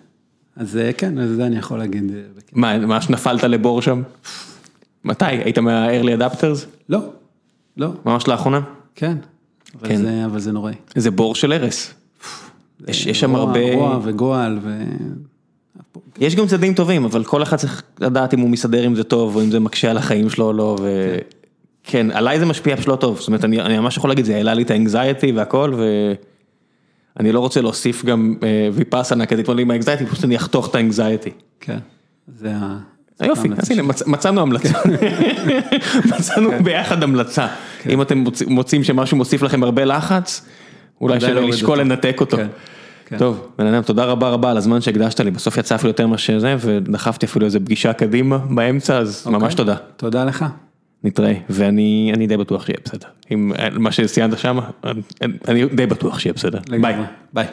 אז כן, אז זה אני יכול להגיד. מה, ממש נפלת לבור שם? מתי? היית מה-early adapters? לא, לא. ממש לאחרונה? כן, אבל זה נוראי. זה בור של הרס. יש שם הרבה... רוע וגועל ו... יש גם צדדים טובים, אבל כל אחד צריך לדעת אם הוא מסתדר עם זה טוב, או אם זה מקשה על החיים שלו או לא, וכן, עליי זה משפיע פשוט לא טוב, זאת אומרת, אני ממש יכול להגיד, זה העלה לי את האנגזייטי והכל, ו... אני לא רוצה להוסיף גם ויפאסנה כדי להתמודד עם האנגזייטי, פשוט אני אחתוך את האנגזייטי. כן, זה ה... יופי, אז הנה מצאנו המלצה, מצאנו ביחד המלצה, אם אתם מוצאים שמשהו מוסיף לכם הרבה לחץ, אולי שווה לשקול לנתק אותו. טוב, בן אדם, תודה רבה רבה על הזמן שהקדשת לי, בסוף יצא אפילו יותר מאשר זה, ודחפתי אפילו איזה פגישה קדימה באמצע, אז ממש תודה. תודה לך. נתראה, ואני די בטוח שיהיה בסדר, עם מה שציינת שם, אני די בטוח שיהיה בסדר, ביי. ביי.